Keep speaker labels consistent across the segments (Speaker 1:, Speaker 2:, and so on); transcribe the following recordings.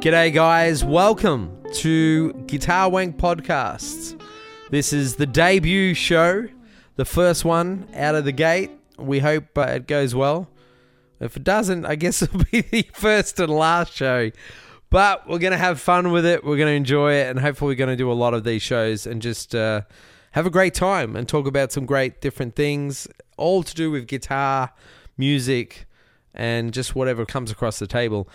Speaker 1: G'day, guys. Welcome to Guitar Wank Podcasts. This is the debut show, the first one out of the gate. We hope uh, it goes well. If it doesn't, I guess it'll be the first and last show. But we're going to have fun with it. We're going to enjoy it. And hopefully, we're going to do a lot of these shows and just uh, have a great time and talk about some great different things, all to do with guitar, music, and just whatever comes across the table.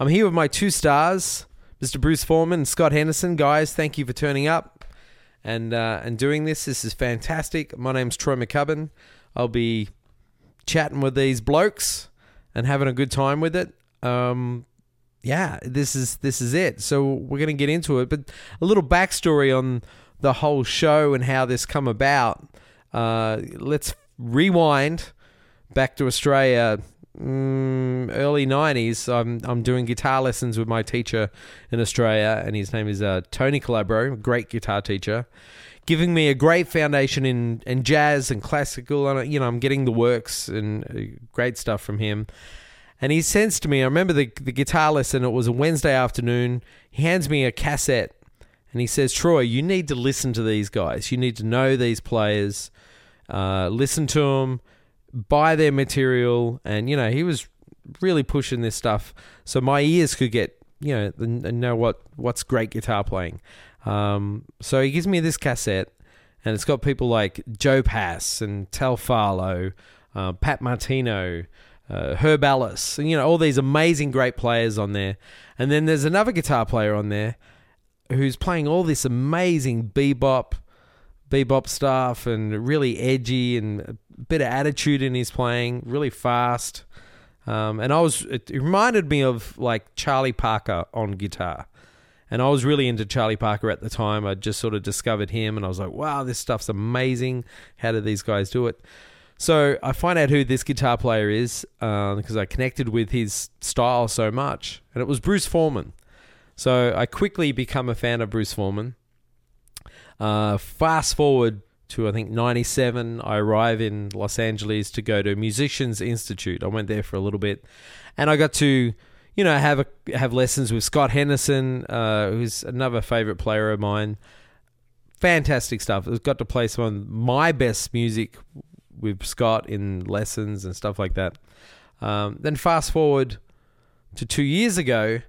Speaker 1: I'm here with my two stars, Mr. Bruce Foreman and Scott Henderson. Guys, thank you for turning up and uh, and doing this. This is fantastic. My name's Troy MacCubbin. I'll be chatting with these blokes and having a good time with it. Um, yeah, this is this is it. So we're gonna get into it, but a little backstory on the whole show and how this come about. Uh, let's rewind back to Australia mm, early 90s I'm, I'm doing guitar lessons with my teacher in australia and his name is uh, tony calabro great guitar teacher giving me a great foundation in, in jazz and classical and you know i'm getting the works and uh, great stuff from him. And he sends to me i remember the, the guitar lesson it was a wednesday afternoon he hands me a cassette and he says troy you need to listen to these guys you need to know these players uh, listen to them buy their material, and you know he was really pushing this stuff so my ears could get you know know what what's great guitar playing. Um, so he gives me this cassette, and it's got people like Joe Pass and Tal Farlow, uh, Pat Martino. Uh, Herb Ellis, and you know all these amazing, great players on there, and then there's another guitar player on there who's playing all this amazing bebop, bebop stuff, and really edgy and bit of attitude in his playing, really fast. Um, and I was, it reminded me of like Charlie Parker on guitar. And I was really into Charlie Parker at the time. I just sort of discovered him and I was like, wow, this stuff's amazing. How do these guys do it? So I find out who this guitar player is because uh, I connected with his style so much. And it was Bruce Foreman. So I quickly become a fan of Bruce Foreman. Uh, fast forward to I think 97. I arrive in Los Angeles to go to Musicians Institute. I went there for a little bit, and I got to, you know, have a, have lessons with Scott Henderson, uh, who's another favorite player of mine. Fantastic stuff. I got to play some of my best music with Scott in lessons and stuff like that. Um, then fast forward to two years ago.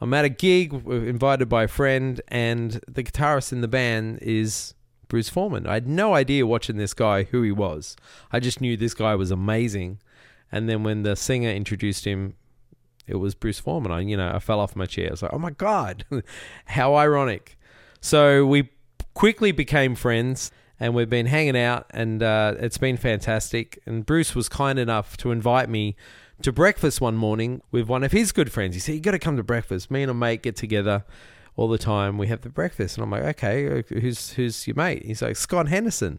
Speaker 1: I'm at a gig, invited by a friend, and the guitarist in the band is Bruce Foreman. I had no idea watching this guy who he was. I just knew this guy was amazing. And then when the singer introduced him, it was Bruce Foreman. I, you know, I fell off my chair. I was like, oh my God, how ironic. So we quickly became friends and we've been hanging out and uh, it's been fantastic. And Bruce was kind enough to invite me to breakfast one morning with one of his good friends. He said, You got to come to breakfast. Me and a mate get together all the time. We have the breakfast, and I'm like, okay, who's who's your mate? He's like Scott Henderson.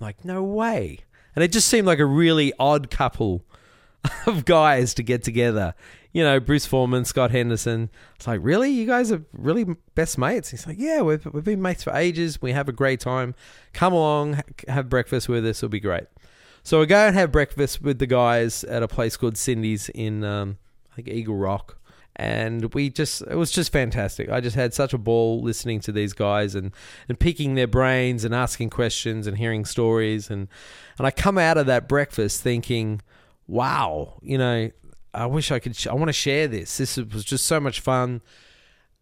Speaker 1: I'm like, no way. And it just seemed like a really odd couple of guys to get together. You know, Bruce Foreman, Scott Henderson. It's like, really? You guys are really best mates? He's like, yeah, we've, we've been mates for ages. We have a great time. Come along, have breakfast with us. It'll be great. So we go and have breakfast with the guys at a place called Cindy's in, um, I think, Eagle Rock and we just it was just fantastic. I just had such a ball listening to these guys and and picking their brains and asking questions and hearing stories and and I come out of that breakfast thinking, wow, you know, I wish I could. Sh- I want to share this. This was just so much fun.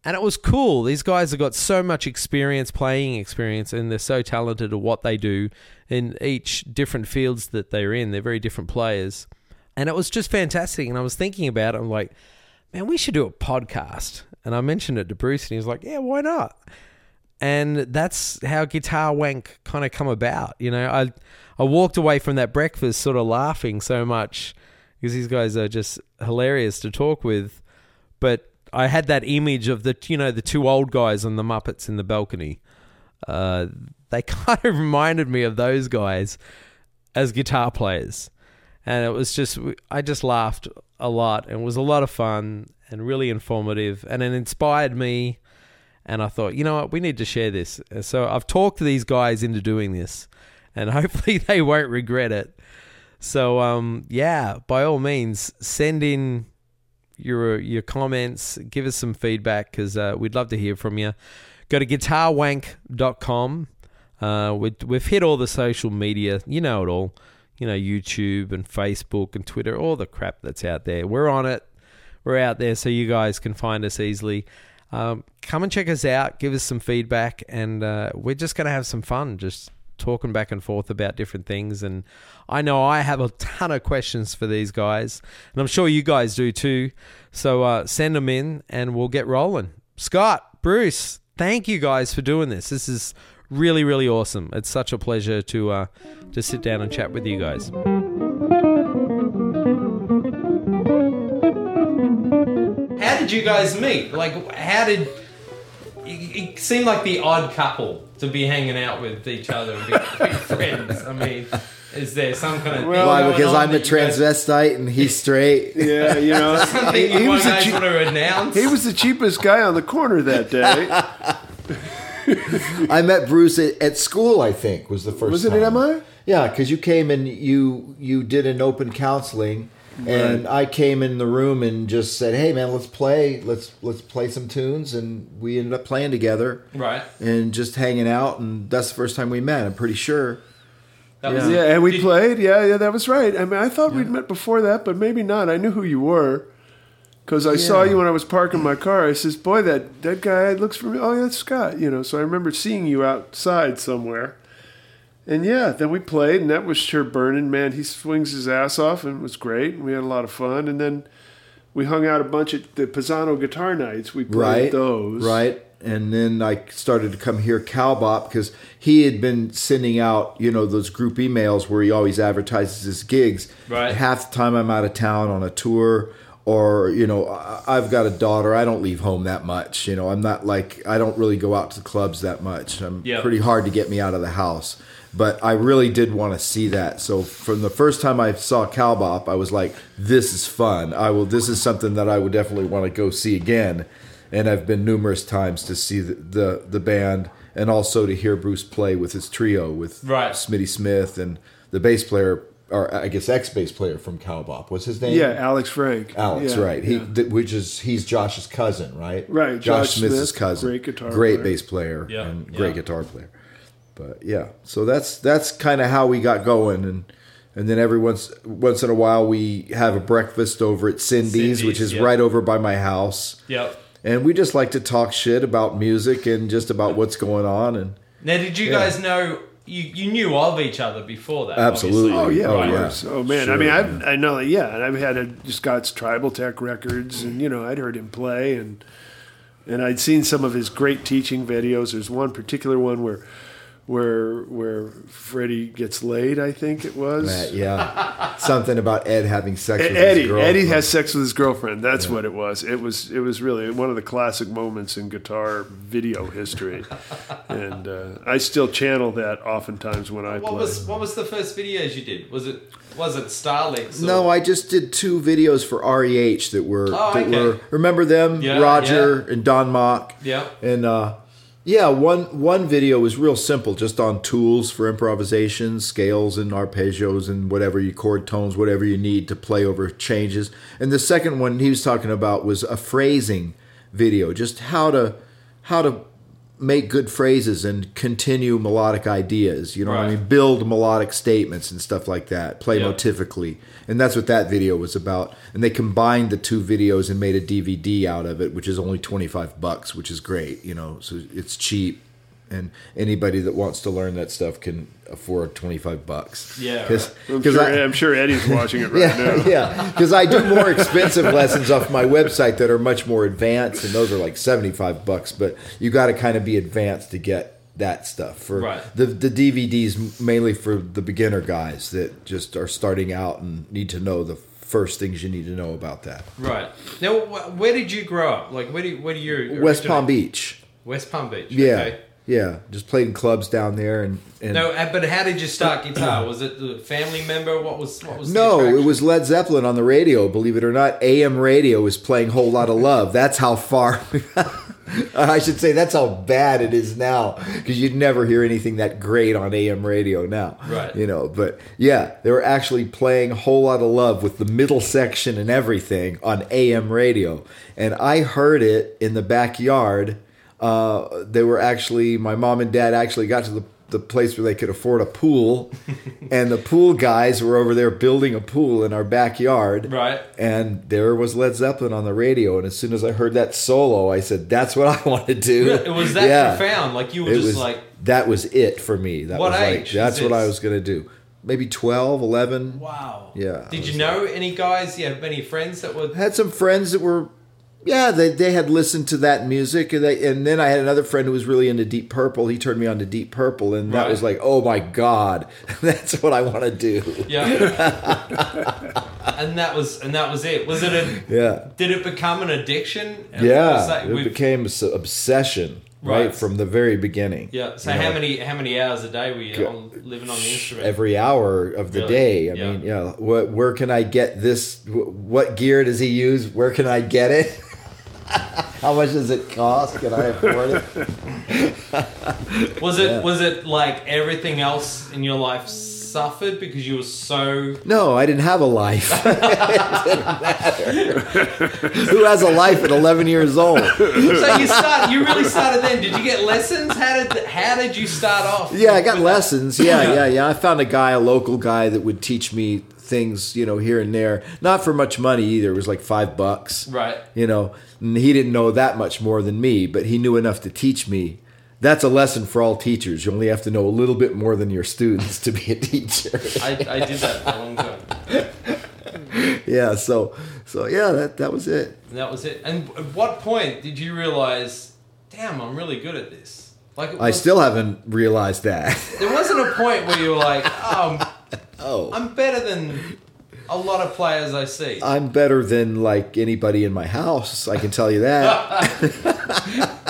Speaker 1: And it was cool. These guys have got so much experience, playing experience, and they're so talented at what they do in each different fields that they're in. They're very different players. And it was just fantastic. And I was thinking about it. I'm like, man, we should do a podcast. And I mentioned it to Bruce, and he was like, yeah, why not? And that's how Guitar Wank kind of come about. You know, I I walked away from that breakfast sort of laughing so much because these guys are just hilarious to talk with. But I had that image of the you know the two old guys on the Muppets in the balcony. Uh, they kind of reminded me of those guys as guitar players, and it was just I just laughed a lot and it was a lot of fun and really informative and it inspired me and I thought, you know what, we need to share this. So I've talked these guys into doing this and hopefully they won't regret it. So um, yeah, by all means, send in your your comments. Give us some feedback because uh, we'd love to hear from you. Go to guitarwank.com. Uh, we, we've hit all the social media. You know it all. You know, YouTube and Facebook and Twitter, all the crap that's out there. We're on it. We're out there so you guys can find us easily. Um, come and check us out. Give us some feedback. And uh, we're just going to have some fun just talking back and forth about different things. And I know I have a ton of questions for these guys. And I'm sure you guys do too. So uh, send them in and we'll get rolling. Scott, Bruce, thank you guys for doing this. This is really, really awesome. It's such a pleasure to uh, to sit down and chat with you guys. How did you guys meet? Like, how did it seemed like the odd couple to be hanging out with each other and be, be friends? I mean, is there some kind of
Speaker 2: well,
Speaker 1: thing
Speaker 2: why?
Speaker 1: going
Speaker 2: Because
Speaker 1: on
Speaker 2: I'm a
Speaker 1: that guys-
Speaker 2: transvestite and he's straight.
Speaker 3: Yeah, you know,
Speaker 1: Something
Speaker 3: he,
Speaker 1: you
Speaker 3: he was
Speaker 1: guys
Speaker 3: cheap,
Speaker 1: want to announce?
Speaker 3: he was the cheapest guy on the corner that day.
Speaker 2: I met Bruce at, at school. I think was the first.
Speaker 3: Was it
Speaker 2: time.
Speaker 3: at MI?
Speaker 2: Yeah, because you came and you you did an open counseling, and I came in the room and just said, "Hey, man, let's play. Let's let's play some tunes." And we ended up playing together
Speaker 1: right.
Speaker 2: and just hanging out. And that's the first time we met. I'm pretty sure.
Speaker 1: That was
Speaker 3: Yeah, and we
Speaker 1: Did-
Speaker 3: played. Yeah, yeah, that was right. I mean, I thought we'd met before that, but maybe not. I knew who you were because I saw you when I was parking my car. I says, "Boy, that that guy looks familiar." Oh, yeah, that's Scott. You know, so I remember seeing you outside somewhere. And yeah, then we played, and that was sure burning. Man, he swings his ass off, and it was great. And we had a lot of fun. And then we hung out a bunch at the Pisano guitar nights. We played
Speaker 2: right
Speaker 3: those.
Speaker 2: right and then i started to come here cowbop because he had been sending out you know those group emails where he always advertises his gigs
Speaker 1: Right.
Speaker 2: half the time i'm out of town on a tour or you know i've got a daughter i don't leave home that much you know i'm not like i don't really go out to the clubs that much i'm
Speaker 1: Yeah.
Speaker 2: pretty hard to get me out of the house but I really did want to see that. So from the first time I saw Cowbop, I was like, "This is fun. I will. This is something that I would definitely want to go see again." And I've been numerous times to see the the, the band and also to hear Bruce play with his trio with
Speaker 1: Right.
Speaker 2: Smitty Smith and the bass player, or I guess ex bass player from Cowbop. What's his name?
Speaker 3: Yeah, Alex Frank.
Speaker 2: Alex,
Speaker 3: Yeah,
Speaker 2: right? He,
Speaker 3: yeah.
Speaker 2: th- which is he's Josh's cousin, right?
Speaker 3: Right,
Speaker 2: Josh,
Speaker 3: Josh
Speaker 2: Smith's
Speaker 3: Smith,
Speaker 2: cousin,
Speaker 3: great guitar
Speaker 2: great
Speaker 3: player.
Speaker 2: bass player,
Speaker 1: Yeah,
Speaker 2: and great
Speaker 1: yeah.
Speaker 2: guitar player. But yeah, so that's that's kind of how we got going, and and then every once once in a while we have a breakfast over at Cindy's,
Speaker 1: Cindy's,
Speaker 2: which is
Speaker 1: yeah.
Speaker 2: right over by my house,
Speaker 1: Yep.
Speaker 2: and we just like to talk shit about music and just about what's going on, and
Speaker 1: Now, did you
Speaker 2: Yeah.
Speaker 1: guys know you, you knew of each other before that?
Speaker 2: Absolutely.
Speaker 1: obviously.
Speaker 3: Oh yeah,
Speaker 2: Oh,
Speaker 3: of
Speaker 2: yeah.
Speaker 3: course. Oh man,
Speaker 2: Sure,
Speaker 3: I mean,
Speaker 2: man.
Speaker 3: I I know, yeah, and I've had uh, a, Scott's Tribal Tech records, and you know, I'd heard him play, and and I'd seen some of his great teaching videos. There's one particular one where where where Freddie gets laid, I think it was.
Speaker 2: that, yeah, something about Ed having sex with
Speaker 3: Eddie,
Speaker 2: his girlfriend.
Speaker 3: Eddie has sex with his girlfriend. That's what it was. It was it was really one of the classic moments in guitar video history, and uh, I still channel that oftentimes when I
Speaker 1: What
Speaker 3: play.
Speaker 1: was what was the first videos you did? Was it was it Star Licks? or-
Speaker 2: No, I just did two videos for REH that were
Speaker 1: Oh,
Speaker 2: that
Speaker 1: okay.
Speaker 2: were remember them
Speaker 1: Yeah,
Speaker 2: Roger and Don Mock.
Speaker 1: Yeah.
Speaker 2: And uh yeah, one one video was real simple, just on tools for improvisation, scales and arpeggios and whatever you chord tones, whatever you need to play over changes. And the second one he was talking about was a phrasing video, just how to how to make good phrases and continue melodic ideas. You know what I mean? Build melodic statements and stuff like that. Play
Speaker 1: Yeah.
Speaker 2: motivically. And that's what that video was about. And they combined the two videos and made a DVD out of it, which is only 25 bucks, which is great, you know. So it's cheap and anybody that wants to learn that stuff can afford 25 bucks.
Speaker 1: Yeah,
Speaker 2: Cuz
Speaker 3: I'm sure, I'm sure Eddie's watching it right
Speaker 2: yeah,
Speaker 3: now.
Speaker 2: yeah. Because I do more expensive lessons off my website that are much more advanced, and those are like seventy-five bucks. But you got to kind of be advanced to get that stuff. For
Speaker 1: Right.
Speaker 2: the the DVDs mainly for the beginner guys that just are starting out and need to know the first things you need to know about that.
Speaker 1: Right. Now, wh- where did you grow up? Like, where do you, where do you
Speaker 2: West
Speaker 1: originate?
Speaker 2: Palm Beach.
Speaker 1: West Palm Beach.
Speaker 2: Yeah,
Speaker 1: Okay.
Speaker 2: Yeah. Just played in clubs down there, and, and
Speaker 1: No, but how did you start guitar? Was it the family member? What was what was?
Speaker 2: No, it was Led Zeppelin on the radio. Believe it or not, AM radio was playing "Whole Lot of Love." That's how far. I should say that's how bad it is now because you'd never hear anything that great on AM radio now.
Speaker 1: Right.
Speaker 2: You know, but yeah, they were actually playing whole lot of love with the middle section and everything on AM radio. And I heard it in the backyard. Uh, they were actually, my mom and dad actually got to the the place where they could afford a pool, and the pool guys were over there building a pool in our backyard.
Speaker 1: Right.
Speaker 2: And there was Led Zeppelin on the radio, and as soon as I heard that solo, I said, "That's what I want to do."
Speaker 1: It was that
Speaker 2: Yeah.
Speaker 1: profound. Like you were
Speaker 2: It
Speaker 1: just
Speaker 2: was
Speaker 1: like,
Speaker 2: that was it for me. That
Speaker 1: What
Speaker 2: was
Speaker 1: age
Speaker 2: like that's what I was gonna do. Maybe 12, 11.
Speaker 1: wow.
Speaker 2: Yeah,
Speaker 1: Did you know any guys? You have many friends that were.
Speaker 2: I had some friends that were yeah they, they had listened to that music and, they, and then i had another friend who was really into deep purple he turned me on to deep purple and that
Speaker 1: Right.
Speaker 2: was like oh my god that's what i want to do
Speaker 1: Yeah. and that was and that was it. Was it a?
Speaker 2: yeah
Speaker 1: Did it become an addiction? And
Speaker 2: yeah it became an obsession right,
Speaker 1: Right.
Speaker 2: from the very beginning
Speaker 1: Yeah. So
Speaker 2: You know,
Speaker 1: how many how many hours a day were you on, living on the instrument?
Speaker 2: every hour of the
Speaker 1: Really?
Speaker 2: day i
Speaker 1: Yeah.
Speaker 2: mean yeah what, where can i get this what gear does he use where can i get it how much does it cost can i afford it
Speaker 1: Was it
Speaker 2: Yeah.
Speaker 1: was it like everything else in your life suffered because you were so
Speaker 2: No, I didn't have a life. it didn't matter. Who has a life at 11 years old?
Speaker 1: So you start you really started then. Did you get lessons? How did how did you start off?
Speaker 2: Yeah, I got
Speaker 1: with that?
Speaker 2: lessons. Yeah, yeah, yeah. I found a guy, a local guy, that would teach me things, you know, here and there. Not for much money either. It was like five bucks.
Speaker 1: Right.
Speaker 2: You know, and he didn't know that much more than me, but he knew enough to teach me. That's a lesson for all teachers. You only have to know a little bit more than your students to be a teacher.
Speaker 1: I, I did that for a long time.
Speaker 2: yeah, so so yeah, that that was it.
Speaker 1: And that was it. And at what point did you realize, damn, I'm really good at this? Like it
Speaker 2: I still haven't realized that.
Speaker 1: there wasn't a point where you were like, oh,
Speaker 2: oh.
Speaker 1: I'm better than a lot of players I see.
Speaker 2: I'm better than like anybody in my house. I can tell you that.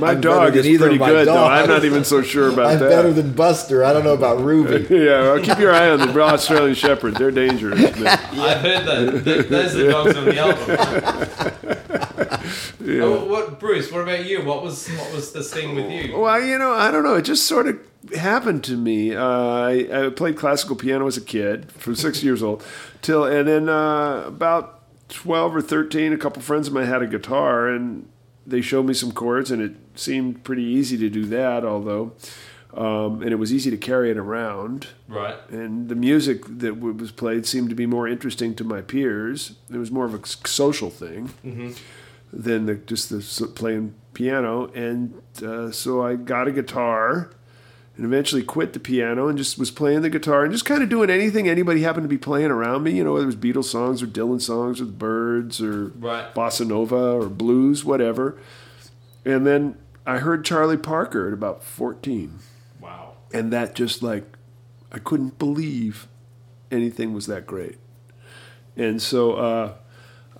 Speaker 3: My
Speaker 2: I'm
Speaker 3: dog is pretty
Speaker 2: of my
Speaker 3: good, though. I'm not even so sure about that.
Speaker 2: I'm better than Buster. I don't know about Ruby.
Speaker 3: yeah, well, keep your eye on the Australian Shepherd. They're dangerous. man.
Speaker 1: I've heard that. Th- Those are the dogs on the album. Oh, what, Bruce? What about you? What was what was this thing with you?
Speaker 3: Well, you know, I don't know. It just sort of happened to me. Uh, I, I played classical piano as a kid, from six years old, till and then uh, about twelve or thirteen, a couple friends of mine had a guitar, and they showed me some chords, and it seemed pretty easy to do that. Although, um, and it was easy to carry it around.
Speaker 1: Right.
Speaker 3: and the music that w- was played seemed to be more interesting to my peers. It was more of a social thing than the, just the playing piano. And uh, so I got a guitar and eventually quit the piano and just was playing the guitar and just kind of doing anything anybody happened to be playing around me. You know, whether it was Beatles songs or Dylan songs or the Byrds or
Speaker 1: Right.
Speaker 3: bossa nova or blues, whatever. And then I heard Charlie Parker at about 14
Speaker 1: Wow.
Speaker 3: and that just like I couldn't believe anything was that great. And so uh,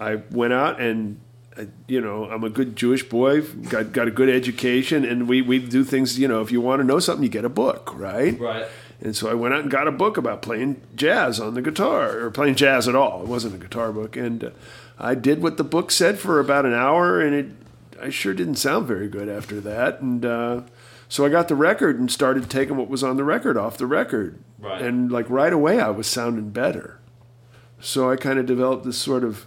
Speaker 3: I went out and uh, you know I'm a good Jewish boy, got got a good education, and we we do things. You know, if you want to know something, you get a book, right?
Speaker 1: Right.
Speaker 3: And so I went out and got a book about playing jazz on the guitar, or playing jazz at all. It wasn't a guitar book, and uh, I did what the book said for about an hour, and it I sure didn't sound very good after that. And uh, so I got the record and started taking what was on the record off the record,
Speaker 1: Right.
Speaker 3: and like right away I was sounding better. So I kind of developed this sort of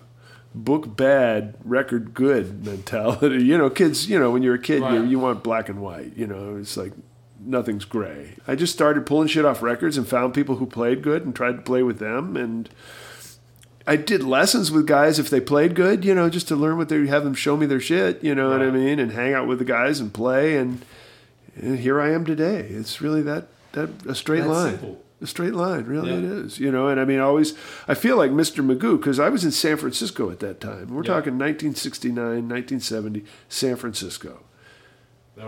Speaker 3: book bad, record good mentality. You know, kids, you know, when you're a kid, you,
Speaker 1: Right.
Speaker 3: you want black and white. You know, it's like nothing's gray. I just started pulling shit off records and found people who played good and tried to play with them. And I did lessons with guys if they played good, you know, just to learn what they have them show me their shit, you know what I mean, and hang out with the guys and play. And, and here I am today. It's really that that a straight
Speaker 1: That's
Speaker 3: line.
Speaker 1: simple.
Speaker 3: A straight line, really
Speaker 1: Yeah.
Speaker 3: it is. You know, and I mean, I always I feel like Mr. Magoo because I was in San Francisco at that time. We're
Speaker 1: Yeah.
Speaker 3: talking 1969, 1970, San Francisco.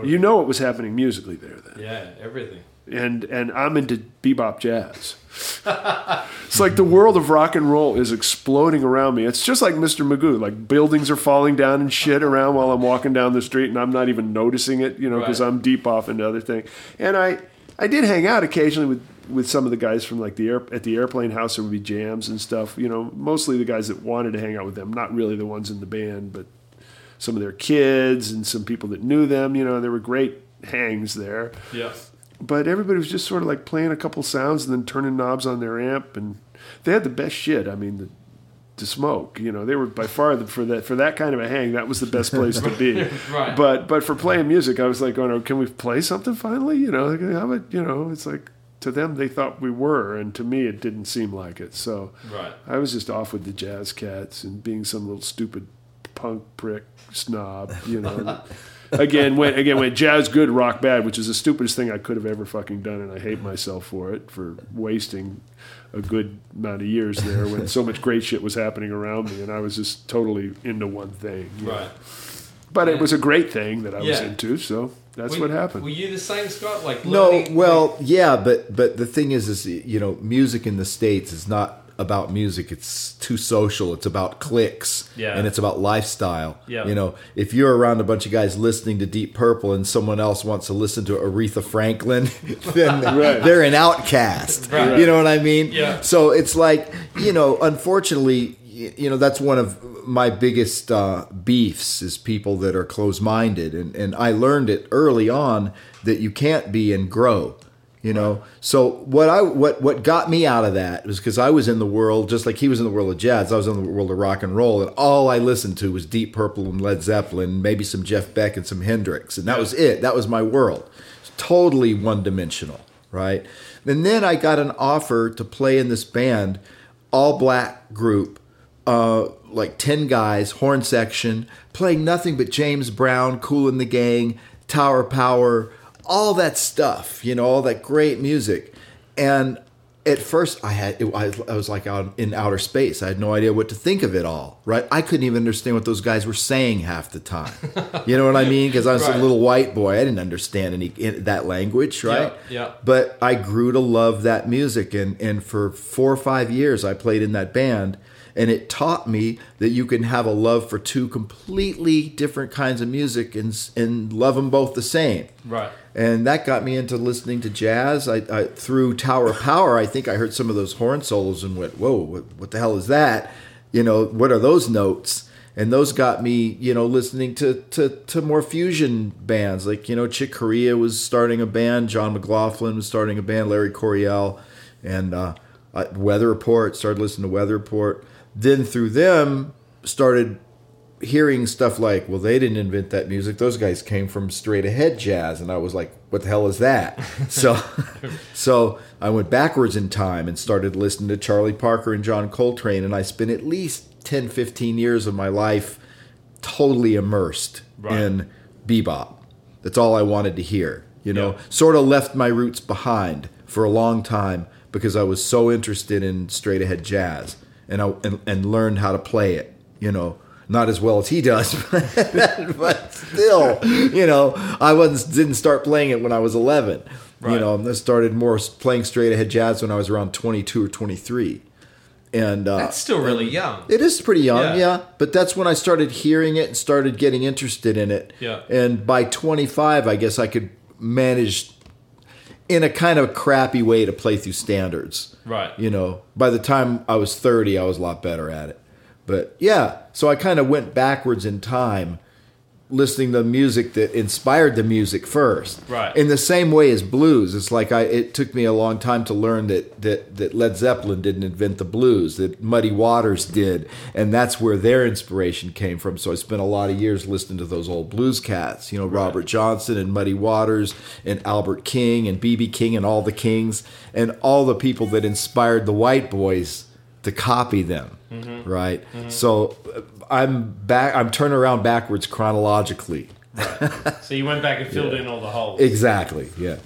Speaker 3: You know what was happening musically there then
Speaker 1: Yeah. Everything.
Speaker 3: and and I'm into bebop jazz. it's like the world of rock and roll is exploding around me. It's just like Mr. Magoo. Like buildings are falling down and shit around while I'm walking down the street, and I'm not even noticing it, you know, because
Speaker 1: Right.
Speaker 3: I'm deep off into other things. And I I did hang out occasionally with with some of the guys from like the air at the airplane house. There would be jams and stuff. You know, mostly the guys that wanted to hang out with them, not really the ones in the band, but some of their kids and some people that knew them. You know, there were great hangs there.
Speaker 1: Yeah.
Speaker 3: But everybody was just sort of like playing a couple sounds and then turning knobs on their amp, and they had the best shit. I mean, the, to smoke, you know, they were by far the, for that for that kind of a hang. That was the best place to be.
Speaker 1: Right.
Speaker 3: But but for playing music, I was like, oh, can we play something finally? You know, like, how about you know? It's like to them they thought we were, and to me it didn't seem like it. So
Speaker 1: Right.
Speaker 3: I was just off with the jazz cats and being some little stupid punk prick snob, you know. again, went again went jazz good, rock bad, which is the stupidest thing I could have ever fucking done, and I hate myself for it for wasting a good amount of years there when so much great shit was happening around me, and I was just totally into one thing. you know.
Speaker 1: Right.
Speaker 3: But it was a great thing that I was into, so that's
Speaker 1: Were-
Speaker 3: what happened.
Speaker 1: Were you the same, Scott? Like
Speaker 2: No,
Speaker 1: learning-
Speaker 2: well, yeah, but but the thing is, is you know, music in the states is not about music. It's too social. It's about clicks,
Speaker 1: Yeah.
Speaker 2: and it's about lifestyle.
Speaker 1: Yeah.
Speaker 2: you know, if you're around a bunch of guys listening to Deep Purple and someone else wants to listen to Aretha Franklin, then
Speaker 3: Right.
Speaker 2: they're an outcast.
Speaker 1: Right.
Speaker 2: You know what I mean?
Speaker 1: Yeah.
Speaker 2: So it's like you know, unfortunately, y- you know, that's one of my biggest uh, beefs is people that are closed-minded, and and I learned it early on that you can't be and grow. You know, so what I what what got me out of that was because I was in the world just like he was in the world of jazz. I was in the world of rock and roll, and all I listened to was Deep Purple and Led Zeppelin, maybe some Jeff Beck and some Hendrix, and that was it. That was my world. Totally one dimensional, right? And then I got an offer to play in this band, all black group, uh, like 10 guys, horn section, playing nothing but James Brown, Kool and the Gang, Tower Power, all that stuff, you know, all that great music. And at first, I had, it, I, I was like out in outer space. I had no idea what to think of it all, right? I couldn't even understand what those guys were saying half the time. You know what I mean? Because I was
Speaker 1: Right.
Speaker 2: a little white boy. I didn't understand any that language, right?
Speaker 1: yeah.
Speaker 2: But I grew to love that music, and and for four or five years, I played in that band, and it taught me that you can have a love for two completely different kinds of music and and love them both the same.
Speaker 1: Right.
Speaker 2: And that got me into listening to jazz. I, I through Tower of Power, I think I heard some of those horn solos and went, "Whoa, what, what the hell is that?" You know, what are those notes? And those got me, you know, listening to to to more fusion bands. Like you know, Chick Corea was starting a band, John McLaughlin was starting a band, Larry Coryell, and uh, uh, Weather Report. Started listening to Weather Report. Then through them, started hearing stuff like, well, they didn't invent that music. Those guys came from straight ahead jazz. And I was like, what the hell is that? so, so I went backwards in time and started listening to Charlie Parker and John Coltrane. And I spent at least 10, 15 years of my life totally immersed
Speaker 1: Right.
Speaker 2: in bebop. That's all I wanted to hear. You know,
Speaker 1: Yeah.
Speaker 2: sort of left my roots behind for a long time because I was so interested in straight ahead jazz and I and, and learned how to play it. You know, not as well as he does, but still, you know, I wasn't didn't start playing it when I was 11. You know, I started more playing straight ahead jazz when I was around 22 or 23. And uh,
Speaker 1: That's still really young.
Speaker 2: it is pretty young,
Speaker 1: Yeah.
Speaker 2: yeah. But that's when I started hearing it and started getting interested in it.
Speaker 1: Yeah.
Speaker 2: And by 25, I guess I could manage in a kind of crappy way to play through standards.
Speaker 1: Right.
Speaker 2: You know, by the time I was 30, I was a lot better at it. But yeah, so I kind of went backwards in time listening to the music that inspired the music first.
Speaker 1: Right.
Speaker 2: In the same way as blues, it's like I it took me a long time to learn that that that Led Zeppelin didn't invent the blues, that Muddy Waters did, and that's where their inspiration came from. So I spent a lot of years listening to those old blues cats, you know, Robert Johnson and Muddy Waters and Albert King and BB King and all the Kings and all the people that inspired the white boys to copy them, right? So uh, I'm back. I'm turning around backwards chronologically.
Speaker 1: So you went back and filled in all the holes.
Speaker 2: Exactly. Yeah.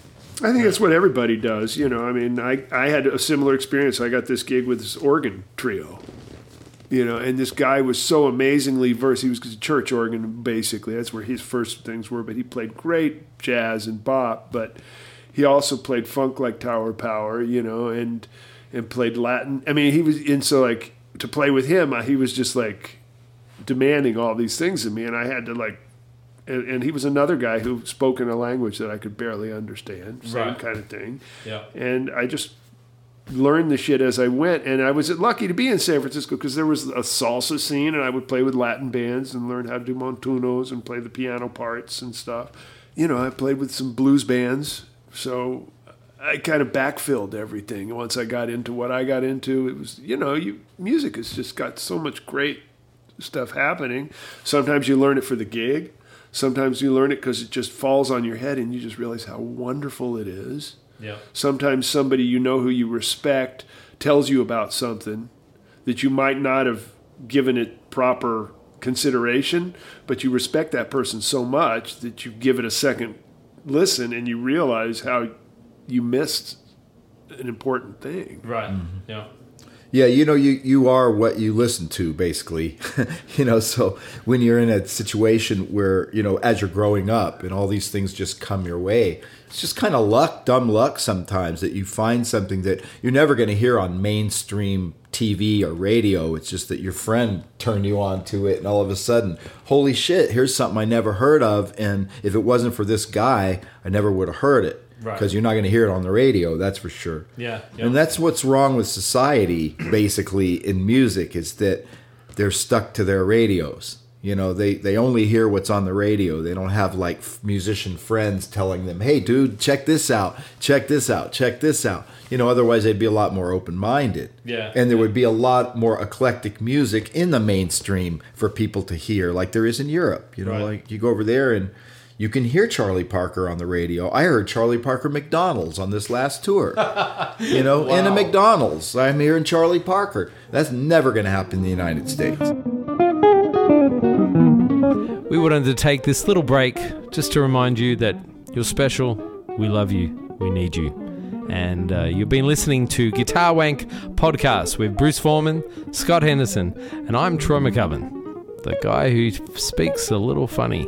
Speaker 3: I think that's what everybody does. You know, I mean, I, I had a similar experience. I got this gig with this organ trio, you know, and this guy was so amazingly versed. He was a church organ, basically. That's where his first things were, but he played great jazz and bop, but he also played funk like Tower Power, you know, and and played Latin. I mean, he was, and so like to play with him, uh, he was just like demanding all these things of me, and I had to like and, and he was another guy who spoke in a language that I could barely understand, same
Speaker 1: Right.
Speaker 3: kind of thing.
Speaker 1: Yeah.
Speaker 3: And I just learned the shit as I went. And I was lucky to be in San Francisco because there was a salsa scene, and I would play with Latin bands and learn how to do montunos and play the piano parts and stuff. You know, I played with some blues bands, so I kind of backfilled everything. Once I got into what I got into, it was you know, you music has just got so much great stuff happening. Sometimes you learn it for the gig. Sometimes you learn it because it just falls on your head and you just realize how wonderful it is.
Speaker 1: Yeah.
Speaker 3: Sometimes somebody you know who you respect tells you about something that you might not have given it proper consideration, but you respect that person so much that you give it a second listen and you realize how you missed an important thing.
Speaker 1: Right. Mm-hmm. Yeah.
Speaker 2: Yeah, you know, you, you are what you listen to, basically. you know, so when you're in a situation where, you know, as you're growing up and all these things just come your way, it's just kind of luck, dumb luck sometimes that you find something that you're never going to hear on mainstream TV or radio. It's just that your friend turned you on to it, and all of a sudden, holy shit, here's something I never heard of. And if it wasn't for this guy, I never would have heard it.
Speaker 1: Right.
Speaker 2: Because you're not going to hear it on the radio, that's for sure.
Speaker 1: Yeah. yeah.
Speaker 2: And that's what's wrong with society, basically, in music, is that they're stuck to their radios. You know, they, they only hear what's on the radio. They don't have like f- musician friends telling them, hey, dude, check this out, check this out, check this out. You know, otherwise they'd be a lot more open minded.
Speaker 1: Yeah.
Speaker 2: And there would be a lot more eclectic music in the mainstream for people to hear, like there is in Europe. You know,
Speaker 1: Right.
Speaker 2: like you go over there and you can hear Charlie Parker on the radio. I heard Charlie Parker McDonald's on this last tour. you know, in a McDonald's. I'm hearing Charlie Parker. That's never going to happen in the United States.
Speaker 1: We wanted to take this little break just to remind you that you're special, we love you, we need you. And uh, you've been listening to Guitar Wank Podcast with Bruce Foreman, Scott Henderson, and I'm Troy MacCubbin, the guy who speaks a little funny.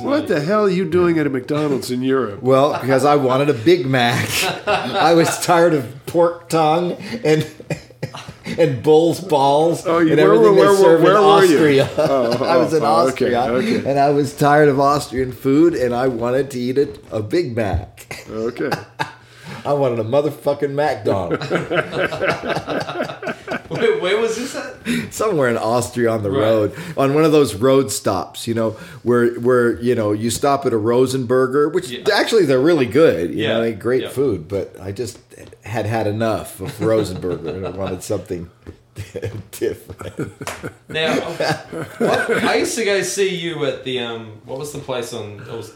Speaker 3: What the hell are you doing at a McDonald's in Europe?
Speaker 2: Well, because I wanted a Big Mac. I was tired of pork tongue and and bull's balls
Speaker 3: Oh, you-
Speaker 2: and
Speaker 3: where were-
Speaker 2: everything
Speaker 3: where
Speaker 2: they
Speaker 3: were-
Speaker 2: serve
Speaker 3: where
Speaker 2: in
Speaker 3: were you?
Speaker 2: Austria.
Speaker 3: Oh, oh
Speaker 2: I was in
Speaker 3: oh, okay,
Speaker 2: Austria,
Speaker 3: okay.
Speaker 2: and I was tired of Austrian food, and I wanted to eat a, a Big Mac.
Speaker 3: Okay.
Speaker 2: I wanted a motherfucking McDonald's.
Speaker 1: Where, where was this at?
Speaker 2: somewhere in Austria on the
Speaker 1: Right.
Speaker 2: road, on one of those road stops, you know, where where you know you stop at a Rosenberger, which
Speaker 1: Yeah.
Speaker 2: actually they're really good, you
Speaker 1: Yeah,
Speaker 2: know, they great
Speaker 1: yeah.
Speaker 2: food, but I just had had enough of Rosenberger and I wanted something different.
Speaker 1: Now, what, I used to go see you at the um, what was the place on it was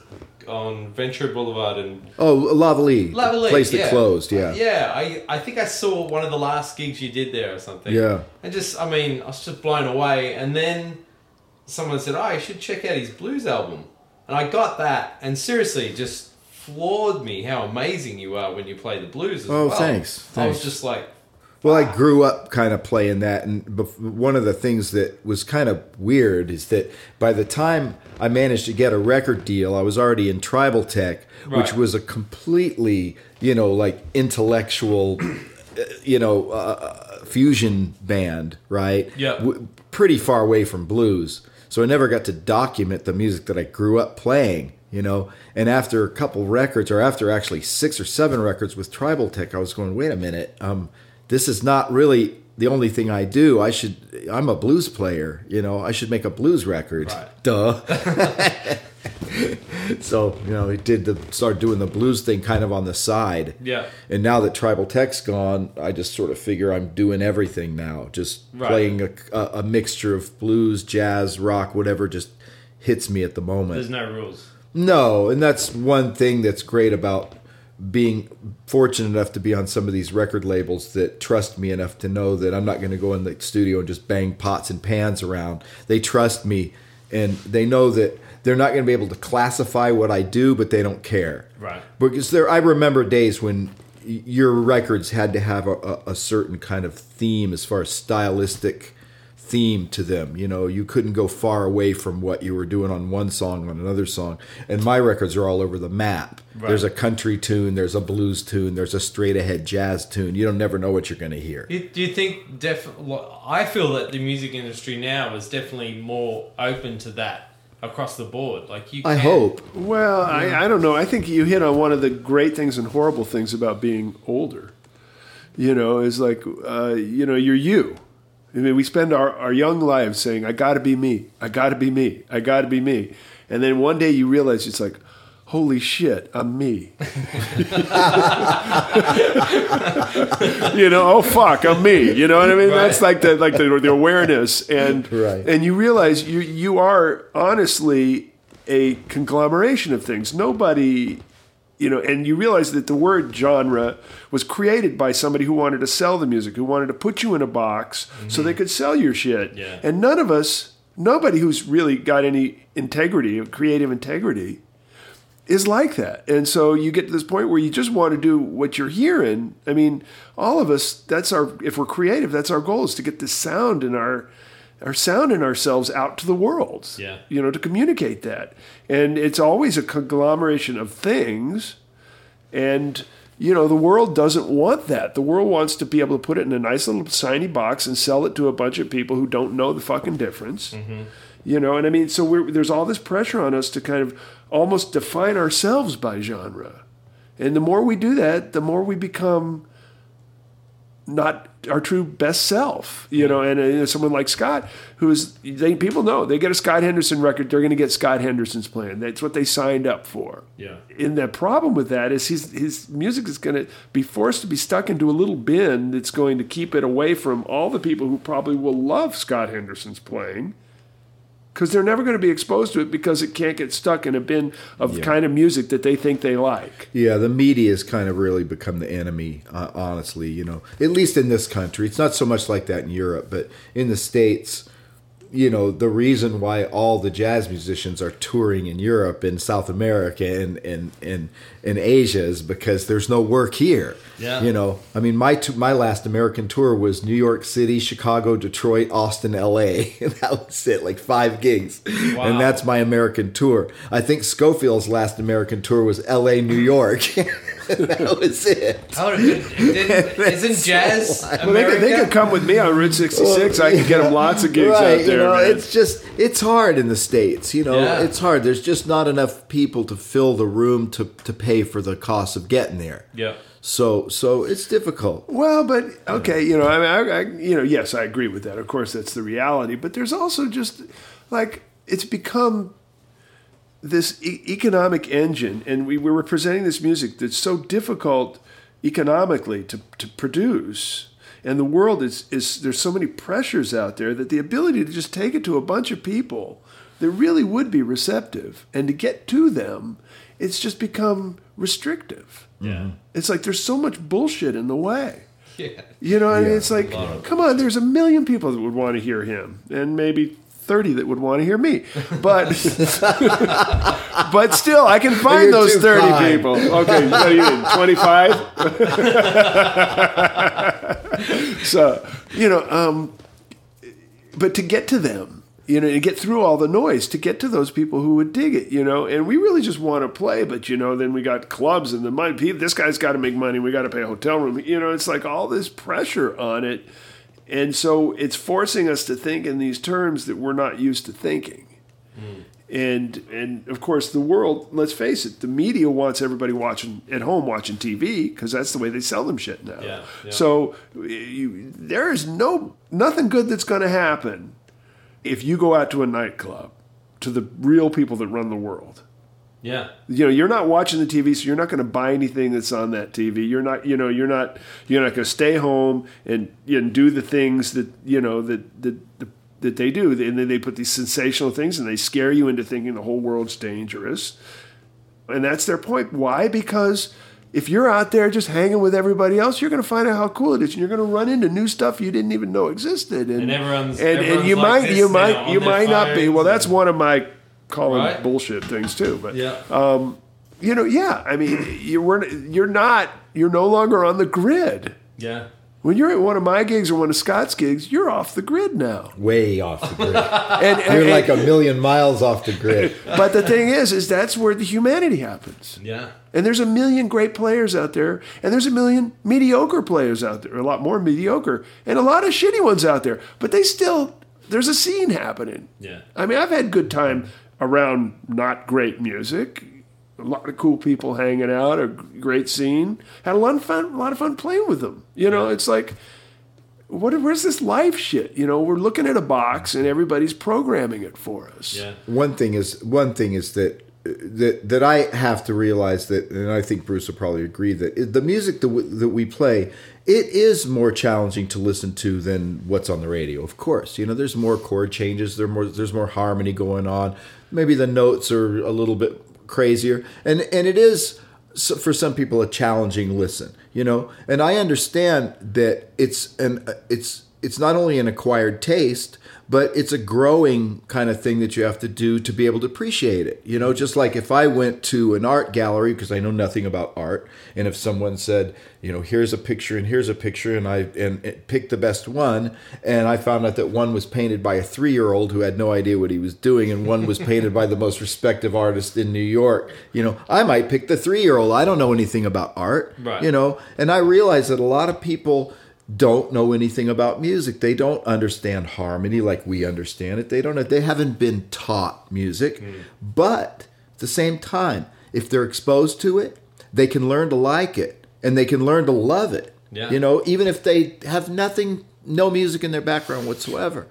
Speaker 1: on Ventura Boulevard and
Speaker 2: Oh, La Ve Lee,
Speaker 1: Lavalley,
Speaker 2: place that
Speaker 1: yeah.
Speaker 2: closed, yeah.
Speaker 1: Uh, yeah, I, I think I saw one of the last gigs you did there or something.
Speaker 2: Yeah.
Speaker 1: And just, I mean, I was just blown away. And then someone said, oh, you should check out his blues album. And I got that, and seriously, just floored me how amazing you are when you play the blues as
Speaker 2: Oh,
Speaker 1: well.
Speaker 2: thanks,
Speaker 1: I was
Speaker 2: thanks.
Speaker 1: just like,
Speaker 2: Well, I grew up kind of playing that, and one of the things that was kind of weird is that by the time I managed to get a record deal, I was already in Tribal Tech, which was a completely, you know, like intellectual, uh, you know, uh, fusion band, right?
Speaker 1: Yeah.
Speaker 2: W- pretty far away from blues. So I never got to document the music that I grew up playing, you know. And after a couple records, or after actually six or seven records with Tribal Tech, I was going, wait a minute, um, this is not really the only thing I do. I should, I'm a blues player, you know. I should make a blues record.
Speaker 1: Right.
Speaker 2: Duh. so you know, he did the start doing the blues thing kind of on the side.
Speaker 1: Yeah.
Speaker 2: And now that Tribal Tech's gone, I just sort of figure I'm doing everything now. Just
Speaker 1: Right.
Speaker 2: playing a, a, a mixture of blues, jazz, rock, whatever just hits me at the moment.
Speaker 1: there's no rules.
Speaker 2: No, and that's one thing that's great about being fortunate enough to be on some of these record labels that trust me enough to know that I'm not going to go in the studio and just bang pots and pans around. They trust me and they know that they're not going to be able to classify what I do, but they don't care.
Speaker 1: Right.
Speaker 2: Because there, I remember days when your records had to have a, a, a certain kind of theme as far as stylistic theme to them. You know, you couldn't go far away from what you were doing on one song on another song. And my records are all over the map.
Speaker 1: Right.
Speaker 2: There's a country tune, there's a blues tune, there's a straight ahead jazz tune. You don't never know what you're going to hear.
Speaker 1: Do you, do you think, def- I feel that the music industry now is definitely more open to that across the board. Like you,
Speaker 2: I hope.
Speaker 3: Well, I, I don't know. I think you hit on one of the great things and horrible things about being older. You know, is like, uh, you know, you're you. I mean, we spend our, our young lives saying, I got to be me. I got to be me. I got to be me. And then one day you realize it's like, holy shit, I'm me. you know, oh fuck, I'm me. You know what I mean? That's like the like the, the awareness and
Speaker 2: Right.
Speaker 3: and you realize you you are honestly a conglomeration of things. Nobody you know, and you realize that the word genre was created by somebody who wanted to sell the music, who wanted to put you in a box so they could sell your shit.
Speaker 1: Yeah.
Speaker 3: And none of us, nobody who's really got any integrity, creative integrity, is like that. And so you get to this point where you just want to do what you're hearing. I mean, all of us, that's our, if we're creative, that's our goal is to get the sound in our, our sound in ourselves out to the world.
Speaker 1: Yeah.
Speaker 3: You know, to communicate that. And it's always a conglomeration of things. And, you know, the world doesn't want that. The world wants to be able to put it in a nice little shiny box and sell it to a bunch of people who don't know the fucking difference. Mm-hmm. You know, and I mean, so we're, there's all this pressure on us to kind of almost define ourselves by genre. And the more we do that, the more we become not our true best self, you know. And uh, someone like Scott, who's they people know they get a Scott Henderson record, they're going to get Scott Henderson's plan. That's what they signed up for.
Speaker 1: Yeah.
Speaker 3: And the problem with that is his his music is going to be forced to be stuck into a little bin that's going to keep it away from all the people who probably will love Scott Henderson's playing. Because they're never going to be exposed to it because it can't get stuck in a bin of the kind of music that they think they like.
Speaker 2: Yeah, the media has kind of really become the enemy, uh, honestly, you know. At least in this country. It's not so much like that in Europe, but in the States, you know, the reason why all the jazz musicians are touring in Europe and South America and and and, and Asia is because there's no work here.
Speaker 1: Yeah.
Speaker 2: You know, I mean, my t- my last American tour was New York City, Chicago, Detroit, Austin, L.A. And that was it, like five gigs,
Speaker 1: Wow.
Speaker 2: and that's my American tour. I think Scofield's last American tour was L.A., New York. that was it.
Speaker 1: How did, did, isn't jazz
Speaker 3: Well, they could, they could come with me on Route 66. I could get them lots of gigs
Speaker 2: right,
Speaker 3: out there.
Speaker 2: you know, it's just it's hard in the states. You know,
Speaker 1: Yeah.
Speaker 2: it's hard. There's just not enough people to fill the room to to pay for the cost of getting there.
Speaker 1: Yeah.
Speaker 2: So so it's difficult.
Speaker 3: Well, but okay, you know, I mean, I, I, you know, yes, I agree with that. Of course, that's the reality. But there's also just like it's become this e- economic engine, and we, we were presenting this music that's so difficult economically to, to produce. And the world is, is there's so many pressures out there that the ability to just take it to a bunch of people that really would be receptive and to get to them, it's just become restrictive.
Speaker 1: Yeah.
Speaker 3: It's like there's so much bullshit in the way.
Speaker 1: Yeah.
Speaker 3: You know, I mean, it's like, come on, there's a million people that would want to hear him, and maybe 30 that would want to hear me. But but still, I can find those 30
Speaker 2: kind.
Speaker 3: people. Okay, what do you mean, 25? so, you know, um, but to get to them, you know, to get through all the noise, to get to those people who would dig it, you know, and we really just want to play, but you know, then we got clubs and the money. This guy's got to make money. We got to pay a hotel room. You know, it's like all this pressure on it, and so it's forcing us to think in these terms that we're not used to thinking. Hmm. And and of course, the world. Let's face it, the media wants everybody watching at home watching TV because that's the way they sell them shit now.
Speaker 1: Yeah, yeah.
Speaker 3: So you, there is no nothing good that's going to happen if you go out to a nightclub to the real people that run the world.
Speaker 1: Yeah.
Speaker 3: You know, you're not watching the TV, so you're not going to buy anything that's on that TV. You're not, you know, you're not, you're not going to stay home and and do the things that you know that that that they do. And then they put these sensational things, and they scare you into thinking the whole world's dangerous. And that's their point. Why? Because if you're out there just hanging with everybody else, you're going to find out how cool it is, and you're going to run into new stuff you didn't even know existed. And,
Speaker 1: And everyone's-
Speaker 3: and, and you
Speaker 1: like
Speaker 3: might you might you might not be. Well, that's one of my calling
Speaker 1: Right.
Speaker 3: bullshit things too. But
Speaker 1: Yeah.
Speaker 3: Um, you know, yeah. I mean, you were you're not you're no longer on the grid.
Speaker 1: yeah.
Speaker 3: When you're at one of my gigs or one of Scott's gigs, you're off the grid now.
Speaker 2: Way off the grid.
Speaker 3: And, and-
Speaker 2: You're like a million miles off the grid.
Speaker 3: but the thing is, is that's where the humanity happens.
Speaker 1: Yeah.
Speaker 3: And there's a million great players out there, and there's a million mediocre players out there, a lot more mediocre, and a lot of shitty ones out there. But they still, there's a scene happening.
Speaker 1: Yeah.
Speaker 3: I mean, I've had good time around not great music. A lot of cool people hanging out, a great scene. Had a lot of fun, a lot of fun playing with them. You know, it's like, what? Where's this live shit? You know, we're looking at a box and everybody's programming it for us.
Speaker 1: Yeah.
Speaker 2: one thing is one thing is that that that I have to realize that, and I think Bruce will probably agree that the music that we, that we play, it is more challenging to listen to than what's on the radio. Of course, you know, there's more chord changes, there more there's more harmony going on. Maybe the notes are a little bit crazier, and and it is for some people a challenging listen. You know, and I understand that it's an it's it's not only an acquired taste, but it's a growing kind of thing that you have to do to be able to appreciate it. You know, just like if I went to an art gallery because I know nothing about art, and if someone said, you know, here's a picture and here's a picture, and I and it picked the best one, and I found out that one was painted by a three year old who had no idea what he was doing, and one was painted by the most respected artist in New York. You know, I might pick the three year old. I don't know anything about art.
Speaker 1: Right.
Speaker 2: You know, and I realize that a lot of people don't know anything about music. They don't understand harmony like we understand it. They don't they haven't been taught music. Hmm. But at the same time, if they're exposed to it, they can learn to like it and they can learn to love it.
Speaker 1: Yeah.
Speaker 2: You know, even if they have nothing no music in their background whatsoever.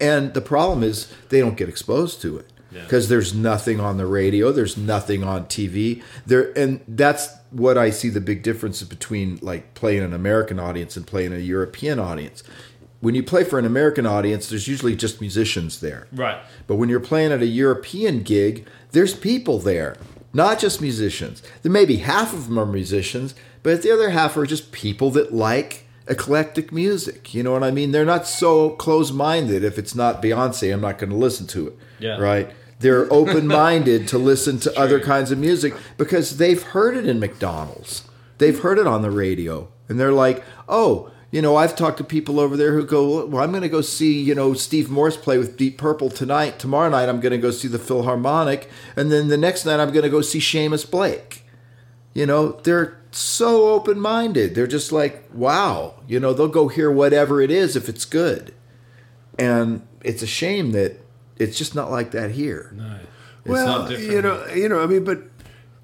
Speaker 2: And the problem is they don't get exposed to it
Speaker 1: Yeah.
Speaker 2: because there's nothing on the radio, there's nothing on TV. There and that's what I see the big difference between like playing an American audience and playing a European audience. When you play for an American audience, there's usually just musicians there.
Speaker 1: Right.
Speaker 2: But when you're playing at a European gig, there's people there, not just musicians. There may be half of them are musicians, but the other half are just people that like eclectic music. You know what I mean? They're not so close minded. If it's not Beyonce, I'm not going to listen to it.
Speaker 1: Yeah.
Speaker 2: Right? They're open minded to listen to other kinds of music because they've heard it in McDonald's. They've heard it on the radio. And they're like, oh, you know, I've talked to people over there who go, well, I'm going to go see, you know, Steve Morse play with Deep Purple tonight. Tomorrow night, I'm going to go see the Philharmonic. And then the next night, I'm going to go see Seamus Blake. You know, they're so open minded. They're just like, wow. You know, they'll go hear whatever it is if it's good. And it's a shame that it's just not like that here.
Speaker 1: No. It's
Speaker 3: well,
Speaker 1: not different.
Speaker 3: you know, you know, I mean, but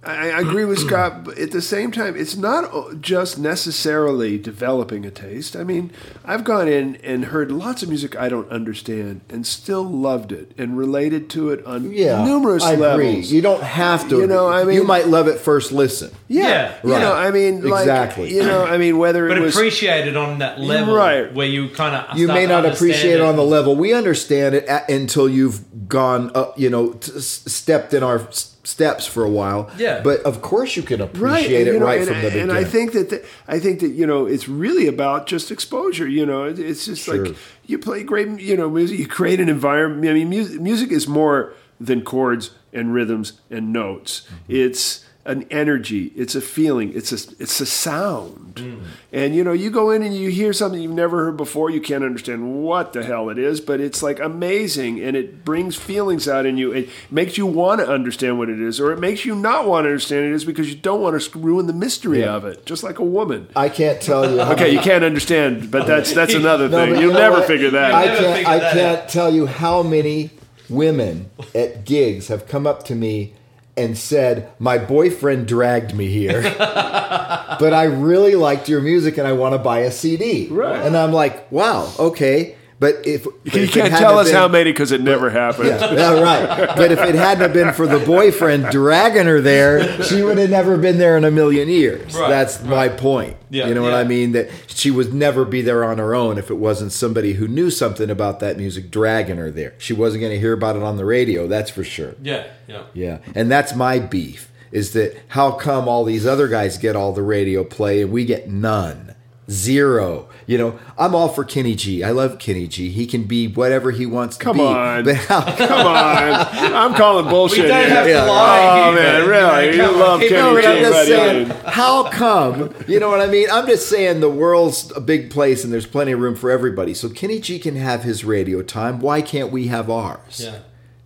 Speaker 3: I, I agree with Scott. But at the same time, it's not just necessarily developing a taste. I mean, I've gone in and heard lots of music I don't understand and still loved it and related to it on
Speaker 2: Yeah,
Speaker 3: numerous
Speaker 2: I agree.
Speaker 3: levels.
Speaker 2: You don't have to.
Speaker 3: You know, I mean-
Speaker 2: you might love it first listen.
Speaker 3: yeah,
Speaker 1: Yeah,
Speaker 3: you know. I mean, like,
Speaker 2: Exactly.
Speaker 3: You know, I mean, whether
Speaker 1: but
Speaker 3: it was
Speaker 1: appreciate it on that level
Speaker 3: Right.
Speaker 1: where you kind of
Speaker 2: You may not appreciate it on the level we understand it at, until you've gone, up, you know, t- s- stepped in our s- steps for a while.
Speaker 1: Yeah.
Speaker 2: But of course, you can
Speaker 3: right,
Speaker 2: appreciate
Speaker 3: and,
Speaker 2: it
Speaker 3: you know,
Speaker 2: right
Speaker 3: and,
Speaker 2: from the beginning.
Speaker 3: and I think that the, I think that you know it's really about just exposure. You know, It- it's just
Speaker 2: Sure.
Speaker 3: like you play great, you know, music. You create an environment. I mean, music, music is more than chords and rhythms and notes.
Speaker 2: Mm-hmm.
Speaker 3: It's an energy. It's a feeling. It's a it's a sound.
Speaker 2: Mm.
Speaker 3: And you know, you go in and you hear something you've never heard before. You can't understand what the hell it is, but it's like amazing, and it brings feelings out in you. It makes you want to understand what it is, or it makes you not want to understand it is because you don't want to ruin the mystery
Speaker 2: Yeah.
Speaker 3: of it. Just like a woman.
Speaker 2: I can't tell you. How
Speaker 3: Okay, you can't understand, but that's that's another
Speaker 2: No,
Speaker 3: thing.
Speaker 2: but
Speaker 3: You'll
Speaker 2: you
Speaker 3: never
Speaker 2: what?
Speaker 3: figure that.
Speaker 2: I
Speaker 3: out.
Speaker 1: Never
Speaker 2: can't. I can't tell you how many women at gigs have come up to me and said, "My boyfriend dragged me here, but I really liked your music and I want to buy a CD."
Speaker 3: Right.
Speaker 2: And I'm like, "Wow, okay." But if but
Speaker 3: You
Speaker 2: if
Speaker 3: can't
Speaker 2: hadn't
Speaker 3: tell us
Speaker 2: been-
Speaker 3: how many because it never happened.
Speaker 2: Yeah, yeah, right. But if it hadn't been for the boyfriend dragging her there, she would have never been there in a million years.
Speaker 1: Right,
Speaker 2: That's my point.
Speaker 1: Yeah,
Speaker 2: you know what. I mean? That she would never be there on her own if it wasn't somebody who knew something about that music dragging her there. She wasn't going to hear about it on the radio, that's for sure.
Speaker 1: Yeah, yeah.
Speaker 2: Yeah. And that's my beef is that how come all these other guys get all the radio play and we get none? Zero. You know, I'm all for Kenny G. I love Kenny G. He can be whatever he wants to
Speaker 3: Come
Speaker 2: be.
Speaker 3: on.
Speaker 2: But
Speaker 3: Come on, I'm calling bullshit.
Speaker 1: We don't
Speaker 3: here.
Speaker 1: have to
Speaker 2: Yeah.
Speaker 1: lie.
Speaker 3: Oh
Speaker 1: here,
Speaker 3: man, really?
Speaker 1: know,
Speaker 3: You
Speaker 1: on,
Speaker 3: love
Speaker 1: keep
Speaker 3: Kenny
Speaker 2: No,
Speaker 3: G,
Speaker 2: I'm just saying, how come? You know what I mean? I'm just saying the world's a big place and there's plenty of room for everybody. So Kenny G can have his radio time. Why can't we have ours?
Speaker 1: Yeah.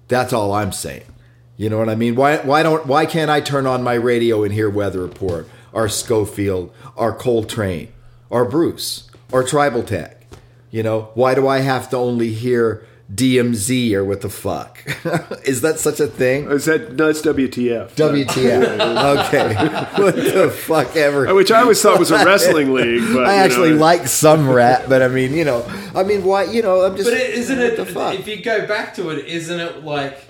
Speaker 2: That's all I'm saying. You know what I mean? Why why don't why can't I turn on my radio and hear Weather Report, or Scofield, or Coltrane, or Bruce, or Tribal Tech? You know, why do I have to only hear DMZ or what the fuck? Is that such a thing?
Speaker 3: Is that no? It's WTF.
Speaker 2: WTF? okay, what the fuck ever?
Speaker 3: Which I always thought was a wrestling league. But
Speaker 2: I actually
Speaker 3: know,
Speaker 2: like some rap, but I mean, you know, I mean, why? You know, I'm just.
Speaker 1: But isn't it?
Speaker 2: the fuck?
Speaker 1: If you go back to it, isn't it like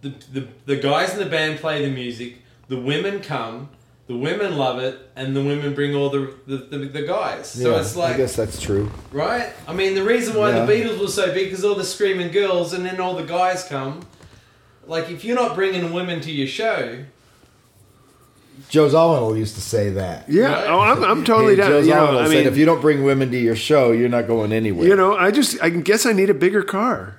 Speaker 1: the, the the guys in the band play the music, the women come, the women love it, and the women bring all the the, the, the guys. So
Speaker 2: Yeah,
Speaker 1: it's
Speaker 2: I guess that's true.
Speaker 1: right. I mean, the reason why
Speaker 2: Yeah.
Speaker 1: the Beatles were so big because all the screaming girls, and then all the guys come. Like if you're not bringing women to your show,
Speaker 2: Joe Zawinul used to say that.
Speaker 3: yeah.
Speaker 1: Right?
Speaker 3: Oh, I'm, I'm totally
Speaker 2: Joe
Speaker 3: down. You know,
Speaker 2: Zawinul
Speaker 3: I
Speaker 2: said, if you don't bring women to your show, you're not going anywhere.
Speaker 3: you know, I just I guess I need a bigger car.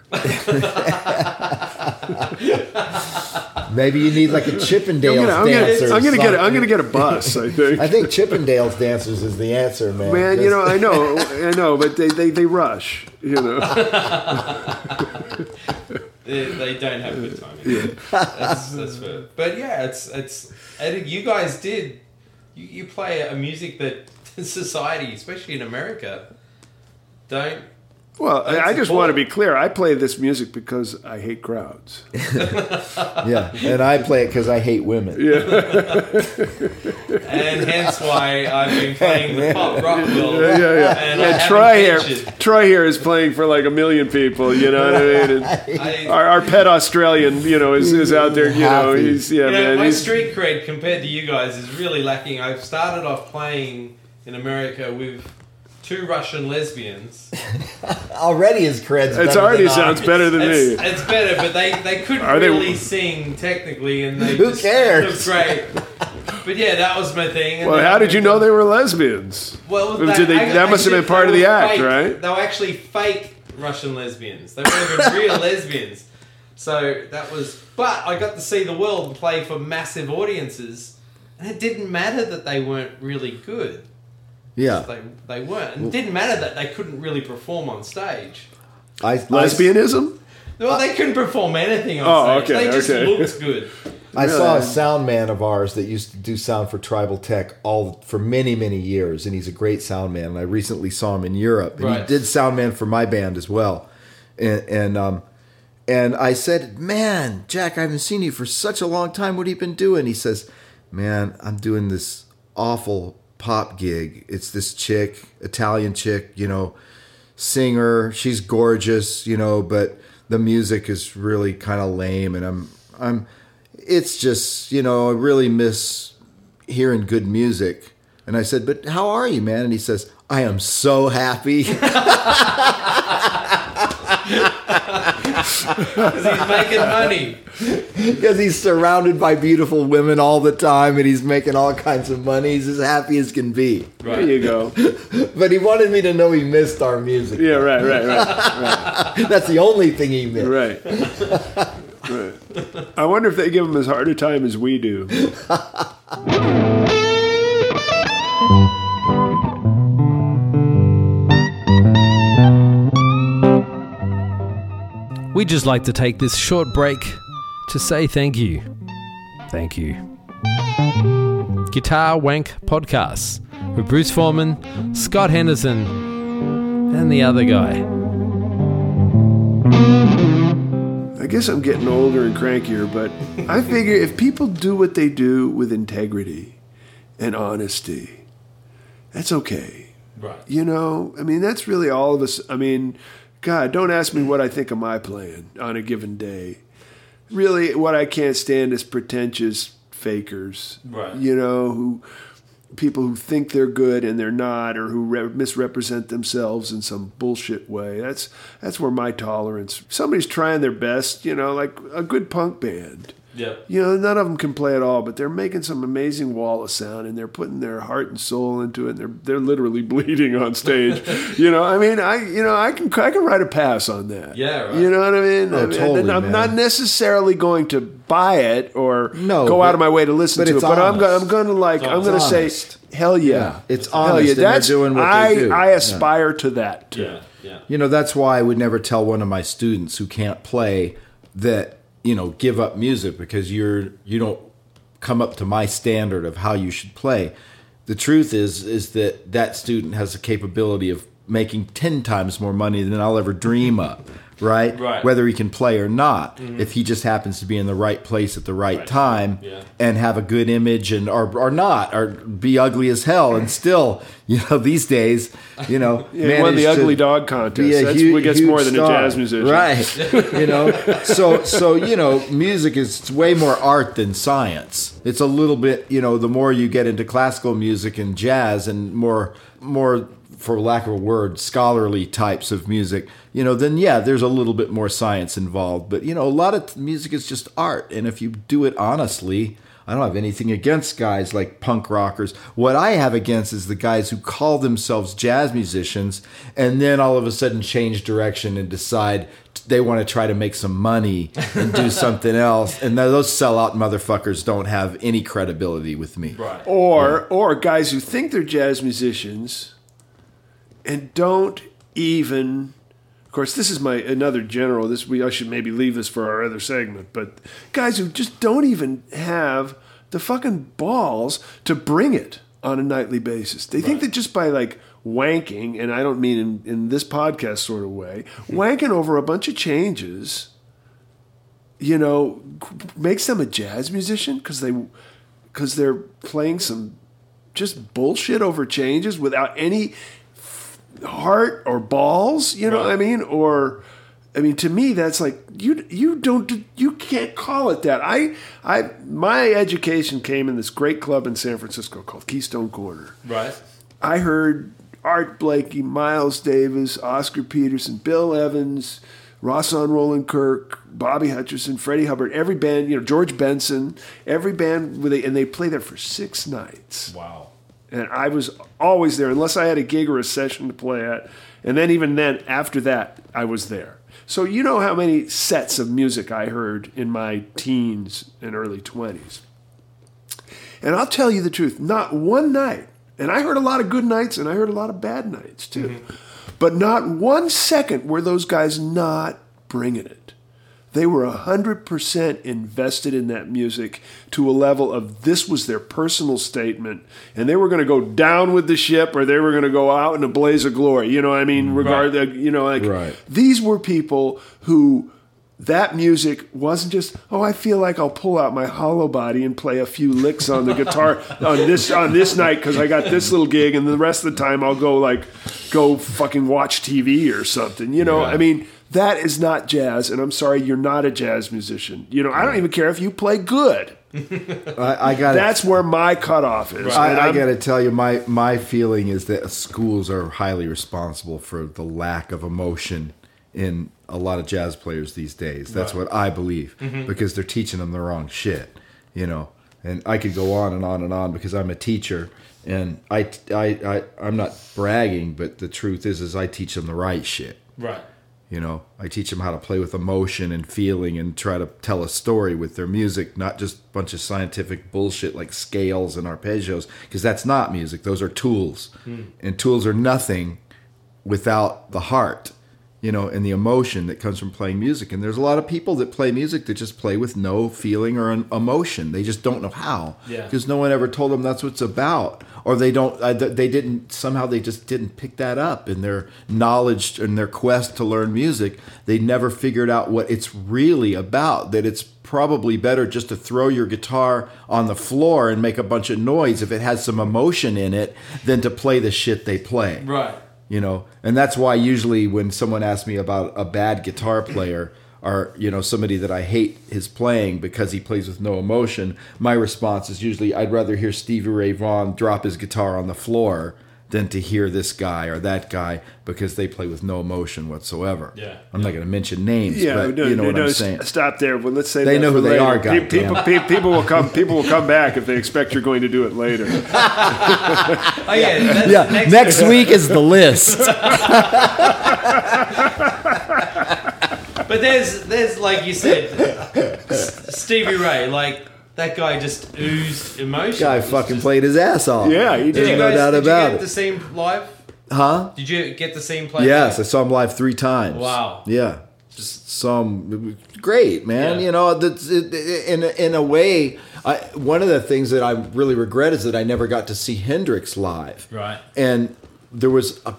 Speaker 2: Maybe you need like a Chippendales
Speaker 3: I'm gonna, I'm
Speaker 2: dancer.
Speaker 3: gonna, I'm gonna get a, I'm gonna get a bus. I think.
Speaker 2: I think Chippendales dancers is the answer, man.
Speaker 3: Man, you know, I know, I know, but they, they, they rush. You know,
Speaker 1: they, they don't have good timing. That's, that's fair. But yeah, it's it's and you guys did. You, you play a music that society, especially in America, don't.
Speaker 3: Well, I, I just want to be clear. I play this music because I hate crowds.
Speaker 2: yeah, and I play it because I hate women. Yeah.
Speaker 1: And hence why I've been playing the pop rock world.
Speaker 3: Yeah, yeah, yeah.
Speaker 1: And I
Speaker 3: And Troy here. Troy here is playing for like a million people. You know what I mean? And
Speaker 1: I,
Speaker 3: our, our pet Australian, you know, is, is out there. You know, he's yeah,
Speaker 1: you know,
Speaker 3: man.
Speaker 1: my
Speaker 3: He's,
Speaker 1: street cred compared to you guys is really lacking. I've started off playing in America with two Russian lesbians.
Speaker 2: Already his cred's
Speaker 3: it's already
Speaker 2: than
Speaker 3: sounds
Speaker 2: ours.
Speaker 3: better than
Speaker 1: It's,
Speaker 3: me.
Speaker 1: it's better, but they, they couldn't
Speaker 3: Are they-
Speaker 1: really sing technically, and they
Speaker 2: Who
Speaker 1: just
Speaker 2: cares?
Speaker 1: great. But yeah, that was my thing. And
Speaker 3: Well, how did you know they were lesbians?
Speaker 1: Well,
Speaker 3: Did they- that must have been part of the
Speaker 1: were
Speaker 3: act,
Speaker 1: fake-
Speaker 3: right?
Speaker 1: They were actually fake Russian lesbians. They weren't even real lesbians. So that was. But I got to see the world and play for massive audiences, and it didn't matter that they weren't really good.
Speaker 2: Yeah,
Speaker 1: They, they weren't. And it didn't matter that they couldn't really perform on stage.
Speaker 2: I,
Speaker 3: Lesbianism?
Speaker 1: Well, they couldn't perform anything on
Speaker 3: Oh,
Speaker 1: stage.
Speaker 3: okay,
Speaker 1: they just
Speaker 3: okay.
Speaker 1: looked good.
Speaker 2: I saw a sound man of ours that used to do sound for Tribal Tech all for many many years, and he's a great sound man. And I recently saw him in Europe, and he
Speaker 1: Right.
Speaker 2: did sound man for my band as well. And and um, and I said, "Man, Jack, I haven't seen you for such a long time. What have you been doing?" He says, "Man, I'm doing this awful pop gig. It's this chick, Italian chick, you know, singer. She's gorgeous, you know, but the music is really kind of lame, and I'm I'm." it's just you know I really miss hearing good music. And I said, but how are you, man? And he says, I am so happy.
Speaker 1: Because he's making money.
Speaker 2: because he's surrounded by beautiful women all the time and he's making all kinds of money. He's as happy as can be.
Speaker 3: There you go.
Speaker 2: But he wanted me to know he missed our music.
Speaker 3: Yeah, right, right, right,
Speaker 2: That's the only thing he missed.
Speaker 3: right. right. I wonder if they give him as hard a time as we do.
Speaker 1: We'd just like to take this short break to say thank you. Thank you. Guitar Wank Podcasts with Bruce Foreman, Scott Henderson, and the other guy.
Speaker 3: I guess I'm getting older and crankier, but I figure if people do what they do with integrity and honesty, that's okay.
Speaker 1: Right.
Speaker 3: You know, I mean, that's really all of us. I mean, God, don't ask me what I think of my playing on a given day. Really, what I can't stand is pretentious fakers.
Speaker 1: Right.
Speaker 3: You know, who people who think they're good and they're not, or who re- misrepresent themselves in some bullshit way. That's that's where my tolerance. Somebody's trying their best. You know, like a good punk band.
Speaker 1: Yep.
Speaker 3: You know, none of them can play at all, but they're making some amazing wall of sound, and they're putting their heart and soul into it. And they're they're literally bleeding on stage. you know, I mean, I you know, I can I can write a pass on that.
Speaker 1: Yeah, right.
Speaker 3: You know what I mean?
Speaker 2: Oh,
Speaker 3: I mean,
Speaker 2: totally,
Speaker 3: and I'm
Speaker 2: man.
Speaker 3: not necessarily going to buy it or
Speaker 2: No,
Speaker 3: go
Speaker 2: but-
Speaker 3: out of my way to listen to it,
Speaker 2: it's
Speaker 3: but I'm go,
Speaker 2: honest.
Speaker 3: I'm going to like I'm going to say, hell yeah,
Speaker 2: It's
Speaker 3: hell
Speaker 2: honest,
Speaker 3: yeah.
Speaker 2: and
Speaker 3: That's
Speaker 2: doing what they
Speaker 3: I
Speaker 2: do.
Speaker 3: I
Speaker 2: Yeah.
Speaker 3: aspire to that. Too.
Speaker 1: Yeah. Yeah.
Speaker 2: You know, that's why I would never tell one of my students who can't play that, you know, give up music because you're you don't come up to my standard of how you should play. The truth is is that that student has the capability of making 10 times more money than I'll ever dream of, right?
Speaker 1: Right.
Speaker 2: Whether he can play or not, mm-hmm. if he just happens to be in the right place at the right,
Speaker 1: Right.
Speaker 2: time
Speaker 1: Yeah.
Speaker 2: and have a good image and or, or not, or be ugly as hell and still, you know, these days, you know,
Speaker 3: Yeah, he won the ugly dog contest.
Speaker 2: be a
Speaker 3: That's
Speaker 2: hu-
Speaker 3: what gets
Speaker 2: huge
Speaker 3: more than
Speaker 2: star.
Speaker 3: a jazz musician.
Speaker 2: right? you know, so so you know, music is way more art than science. It's a little bit, you know, the more you get into classical music and jazz and more more for lack of a word, scholarly types of music, you know, then yeah, there's a little bit more science involved. But you know, a lot of music is just art, and if you do it honestly. I don't have anything against guys like punk rockers. What I have against is the guys who call themselves jazz musicians and then all of a sudden change direction and decide they want to try to make some money and do something else. And those sellout motherfuckers don't have any credibility with me.
Speaker 1: Right.
Speaker 3: Or or guys who think they're jazz musicians and don't even of course this is my another general this we I should maybe leave this for our other segment but guys who just don't even have the fucking balls to bring it on a nightly basis. They think that just by like wanking and I don't mean in, in this podcast sort of way hmm. wanking over a bunch of changes you know makes them a jazz musician because they because they're playing some just bullshit over changes without any heart or balls. You know what I mean? Or I mean, to me, that's like you you don't you can't call it that. I I my education came in this great club in San Francisco called Keystone Corner.
Speaker 1: Right.
Speaker 3: I heard Art Blakey, Miles Davis, Oscar Peterson, Bill Evans, Rahsaan Roland Kirk, Bobby Hutcherson, Freddie Hubbard, every band, you know, George Benson, every band, with a, and they play there for six nights.
Speaker 1: Wow.
Speaker 3: And I was always there, unless I had a gig or a session to play at. And then, even then, after that, I was there. So, you know how many sets of music I heard in my teens and early 20s. And I'll tell you the truth, not one night, and I heard a lot of good nights and I heard a lot of bad nights too, mm-hmm. but not one second were those guys not bringing it. They were 100% invested in that music to a level of this was their personal statement, and they were going to go down with the ship or they were going to go out in a blaze of glory. You know what I mean? Regard, you know, like
Speaker 2: Right.
Speaker 3: these were people who that music wasn't just oh I feel like I'll pull out my hollow body and play a few licks on the guitar on this on this night because I got this little gig and the rest of the time I'll go like go fucking watch TV or something you know I mean that is not jazz and I'm sorry you're not a jazz musician you know I don't even care if you play good
Speaker 2: I, I got
Speaker 3: that's where my cutoff is And
Speaker 2: I, I
Speaker 3: I'm-
Speaker 2: got to tell you, my my feeling is that schools are highly responsible for the lack of emotion in a lot of jazz players these days. That's what I believe mm-hmm. because they're teaching them the wrong shit, you know. And I could go on and on and on because I'm a teacher, and I I, I I'm not bragging, but the truth is is I teach them the right shit.
Speaker 1: Right.
Speaker 2: You know, I teach them how to play with emotion and feeling and try to tell a story with their music, not just a bunch of scientific bullshit like scales and arpeggios, because that's not music. Those are tools. Hmm. And tools are nothing without the heart, you know, and the emotion that comes from playing music. And there's a lot of people that play music that just play with no feeling or an emotion. They just don't know how.
Speaker 1: Yeah.
Speaker 2: Because no one ever told them that's what it's about. Or they don't, they didn't, somehow they just didn't pick that up in their knowledge and their quest to learn music. They never figured out what it's really about. That it's probably better just to throw your guitar on the floor and make a bunch of noise if it has some emotion in it than to play the shit they play
Speaker 1: Right.
Speaker 2: you know and that's why usually when someone asks me about a bad guitar player or you know somebody that i hate his playing because he plays with no emotion my response is usually i'd rather hear stevie ray vaughan drop his guitar on the floor than to hear this guy or that guy because they play with no emotion whatsoever
Speaker 1: Yeah.
Speaker 2: i'm not going to mention names
Speaker 3: Yeah,
Speaker 2: but
Speaker 3: no,
Speaker 2: you know
Speaker 3: no,
Speaker 2: what
Speaker 3: no,
Speaker 2: i'm
Speaker 3: s-
Speaker 2: saying
Speaker 3: Stop there. But let's say
Speaker 2: They know
Speaker 3: for
Speaker 2: who they
Speaker 3: later.
Speaker 2: are,
Speaker 3: Pe- People,
Speaker 2: goddamn.
Speaker 3: pe- people will come. People will come back if they expect you're going to do it later.
Speaker 1: Oh yeah.
Speaker 2: Yeah next, week is the list
Speaker 1: But there's there's like you said, S- Stevie Ray, like that guy just oozed emotion.
Speaker 2: guy
Speaker 1: It's
Speaker 2: fucking
Speaker 1: just-
Speaker 2: played his ass off
Speaker 3: Yeah, he did.
Speaker 1: Did you
Speaker 2: no
Speaker 1: guys,
Speaker 2: doubt
Speaker 1: did
Speaker 2: about
Speaker 1: you
Speaker 2: it
Speaker 1: get to see him live?
Speaker 2: huh
Speaker 1: Did you get the same him play?
Speaker 2: Yes, I saw him live three times.
Speaker 1: Wow.
Speaker 2: Yeah,
Speaker 1: Just
Speaker 2: saw him. Great, man.
Speaker 1: Yeah.
Speaker 2: You know, that's it, in in a way. I, one of the things that I really regret is that I never got to see Hendrix live.
Speaker 1: Right.
Speaker 2: And there was a,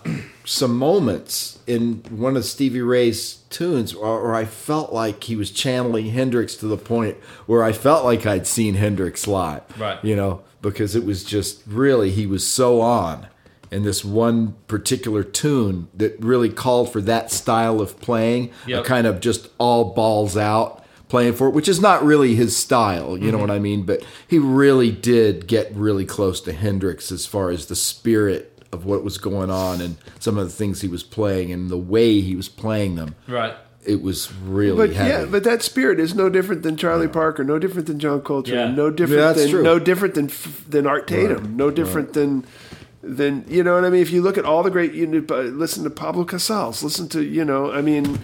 Speaker 2: some moments in one of Stevie Ray's tunes where, where I felt like he was channeling Hendrix to the point where I felt like I'd seen Hendrix live.
Speaker 1: Right.
Speaker 2: You know, because it was just really he was so on in this one particular tune that really called for that style of playing,
Speaker 1: Yep.
Speaker 2: a kind of just all balls out playing for it, which is not really his style, you know mm-hmm. what I mean? But he really did get really close to Hendrix as far as the spirit of what was going on and some of the things he was playing and the way he was playing them.
Speaker 1: Right.
Speaker 2: It was really
Speaker 3: But
Speaker 2: heavy.
Speaker 3: yeah, but that spirit is no different than Charlie Parker, no different than John Coltrane,
Speaker 1: Yeah.
Speaker 3: no different
Speaker 2: Yeah, that's
Speaker 3: than
Speaker 2: true.
Speaker 3: no different than than Art Tatum, no different than than you know what I mean. If you look at all the great, you know, listen to Pablo Casals, listen to you know, I mean,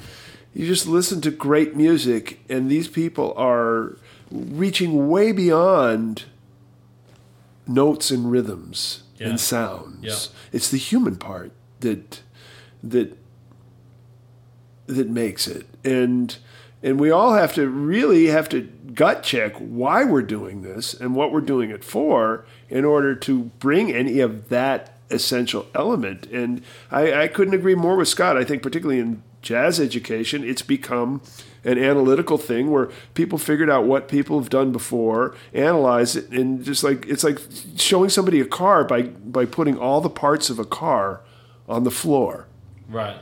Speaker 3: you just listen to great music, and these people are reaching way beyond notes and rhythms
Speaker 1: Yeah.
Speaker 3: and sounds.
Speaker 1: Yeah.
Speaker 3: It's the human part that that that makes it and and we all have to really have to gut check why we're doing this and what we're doing it for in order to bring any of that essential element and I, I couldn't agree more with scott i think particularly in jazz education it's become an analytical thing where people figured out what people have done before analyze it and just like it's like showing somebody a car by by putting all the parts of a car on the floor
Speaker 1: Right.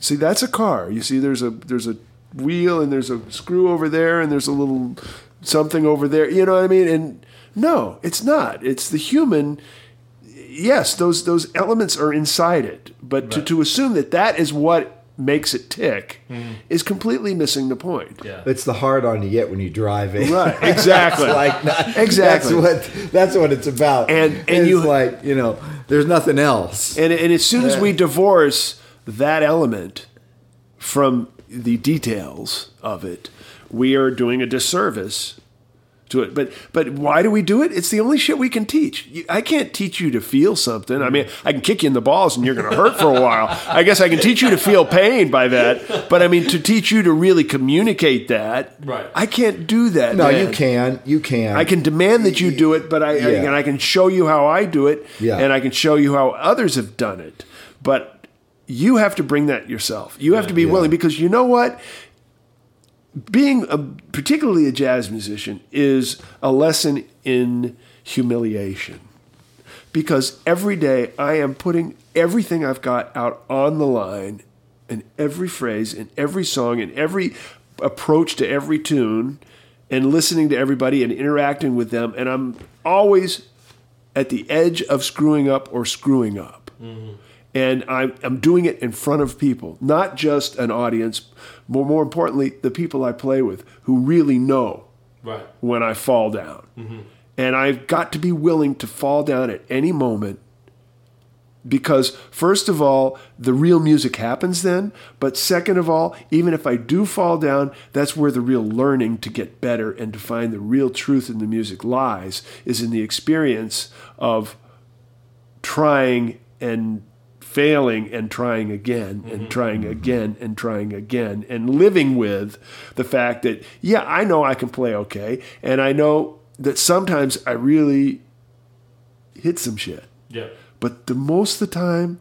Speaker 3: See, that's a car. You see, there's a there's a wheel and there's a screw over there and there's a little something over there. You know what I mean? And no, it's not. It's the human. Yes, those those elements are inside it, but to, to assume that that is what makes it tick mm-hmm. is completely missing the point.
Speaker 1: Yeah.
Speaker 2: it's the hard on you get when you drive in.
Speaker 3: Right, exactly.
Speaker 2: It's like not,
Speaker 3: Exactly.
Speaker 2: That's what that's what it's about.
Speaker 3: And- and
Speaker 2: it's
Speaker 3: you-
Speaker 2: like you know, there's nothing else.
Speaker 3: And, and as soon as we divorce that element from the details of it, we are doing a disservice to it. But but why do we do it? It's the only shit we can teach. You- I can't teach you to feel something. I mean, I can kick you in the balls and you're going to hurt for a while. I guess I can teach you to feel pain by that. But I mean, to teach you to really communicate that,
Speaker 1: Right.
Speaker 3: I can't do that.
Speaker 2: No,
Speaker 3: man.
Speaker 2: you can. You can.
Speaker 3: I can demand that you do it, but I, I and I can show you how I do it,
Speaker 2: Yeah.
Speaker 3: and I can show you how others have done it. But you have to bring that yourself. You have to be
Speaker 2: Yeah.
Speaker 3: willing because you know what? Being a, particularly a jazz musician is a lesson in humiliation. Because every day I am putting everything I've got out on the line in every phrase, in every song, in every approach to every tune, and listening to everybody and interacting with them. And I'm always at the edge of screwing up or screwing up. Mm-hmm. And I'm, I'm doing it in front of people, not just an audience, but more importantly, the people I play with who really know
Speaker 1: Right.
Speaker 3: when I fall down. Mm-hmm. And I've got to be willing to fall down at any moment because, first of all, the real music happens then. But second of all, even if I do fall down, that's where the real learning to get better and to find the real truth in the music lies, is in the experience of trying and failing and trying again and mm-hmm. trying mm-hmm. again and trying again and living with the fact that yeah I know I can play okay and I know that sometimes I really hit some shit
Speaker 1: Yeah.
Speaker 3: but the most of the time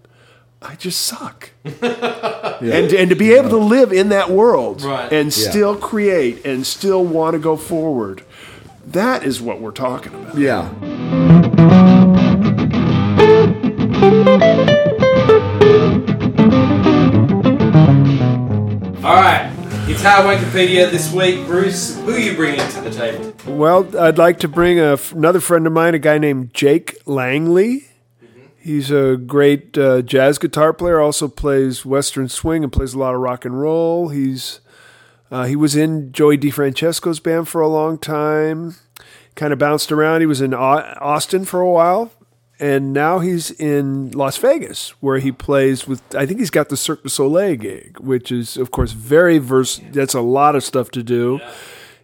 Speaker 3: I just suck and and to be able to live in that world
Speaker 1: Right.
Speaker 3: and
Speaker 2: Yeah.
Speaker 3: still create and still want to go forward that is what we're talking about
Speaker 2: yeah.
Speaker 1: Guitar Wikipedia this week, Bruce. Who are you bringing to the table?
Speaker 3: Well, I'd like to bring a, another friend of mine, a guy named Jake Langley. He's a great uh, jazz guitar player. Also plays Western swing and plays a lot of rock and roll. He's uh, he was in Joey DeFrancesco's band for a long time. Kind of bounced around. He was in Austin for a while, and now he's in Las Vegas, where he plays with. I think he's got the Cirque du Soleil gig, which is, of course, very vers. That's a lot of stuff to do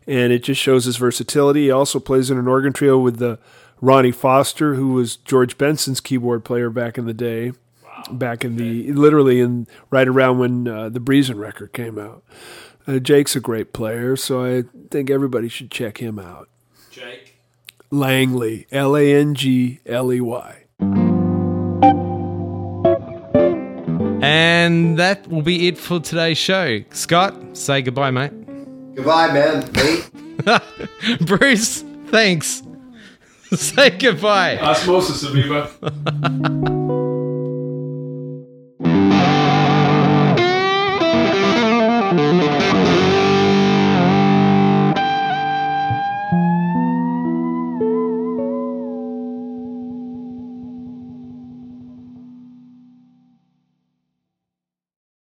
Speaker 3: and it just shows his versatility. He also plays in an organ trio with the Ronnie Foster, who was George Benson's keyboard player back in the day, back in the literally in right around when uh, the Breezin record came out. Uh, Jake's a great player, so I think everybody should check him out.
Speaker 1: Jake.
Speaker 3: Langley, L A N G L E Y.
Speaker 1: And that will be it for today's show. Scott, say goodbye, mate.
Speaker 2: Goodbye, man. Mate.
Speaker 1: Bruce, thanks. say goodbye.
Speaker 3: Osmosis, Amoeba.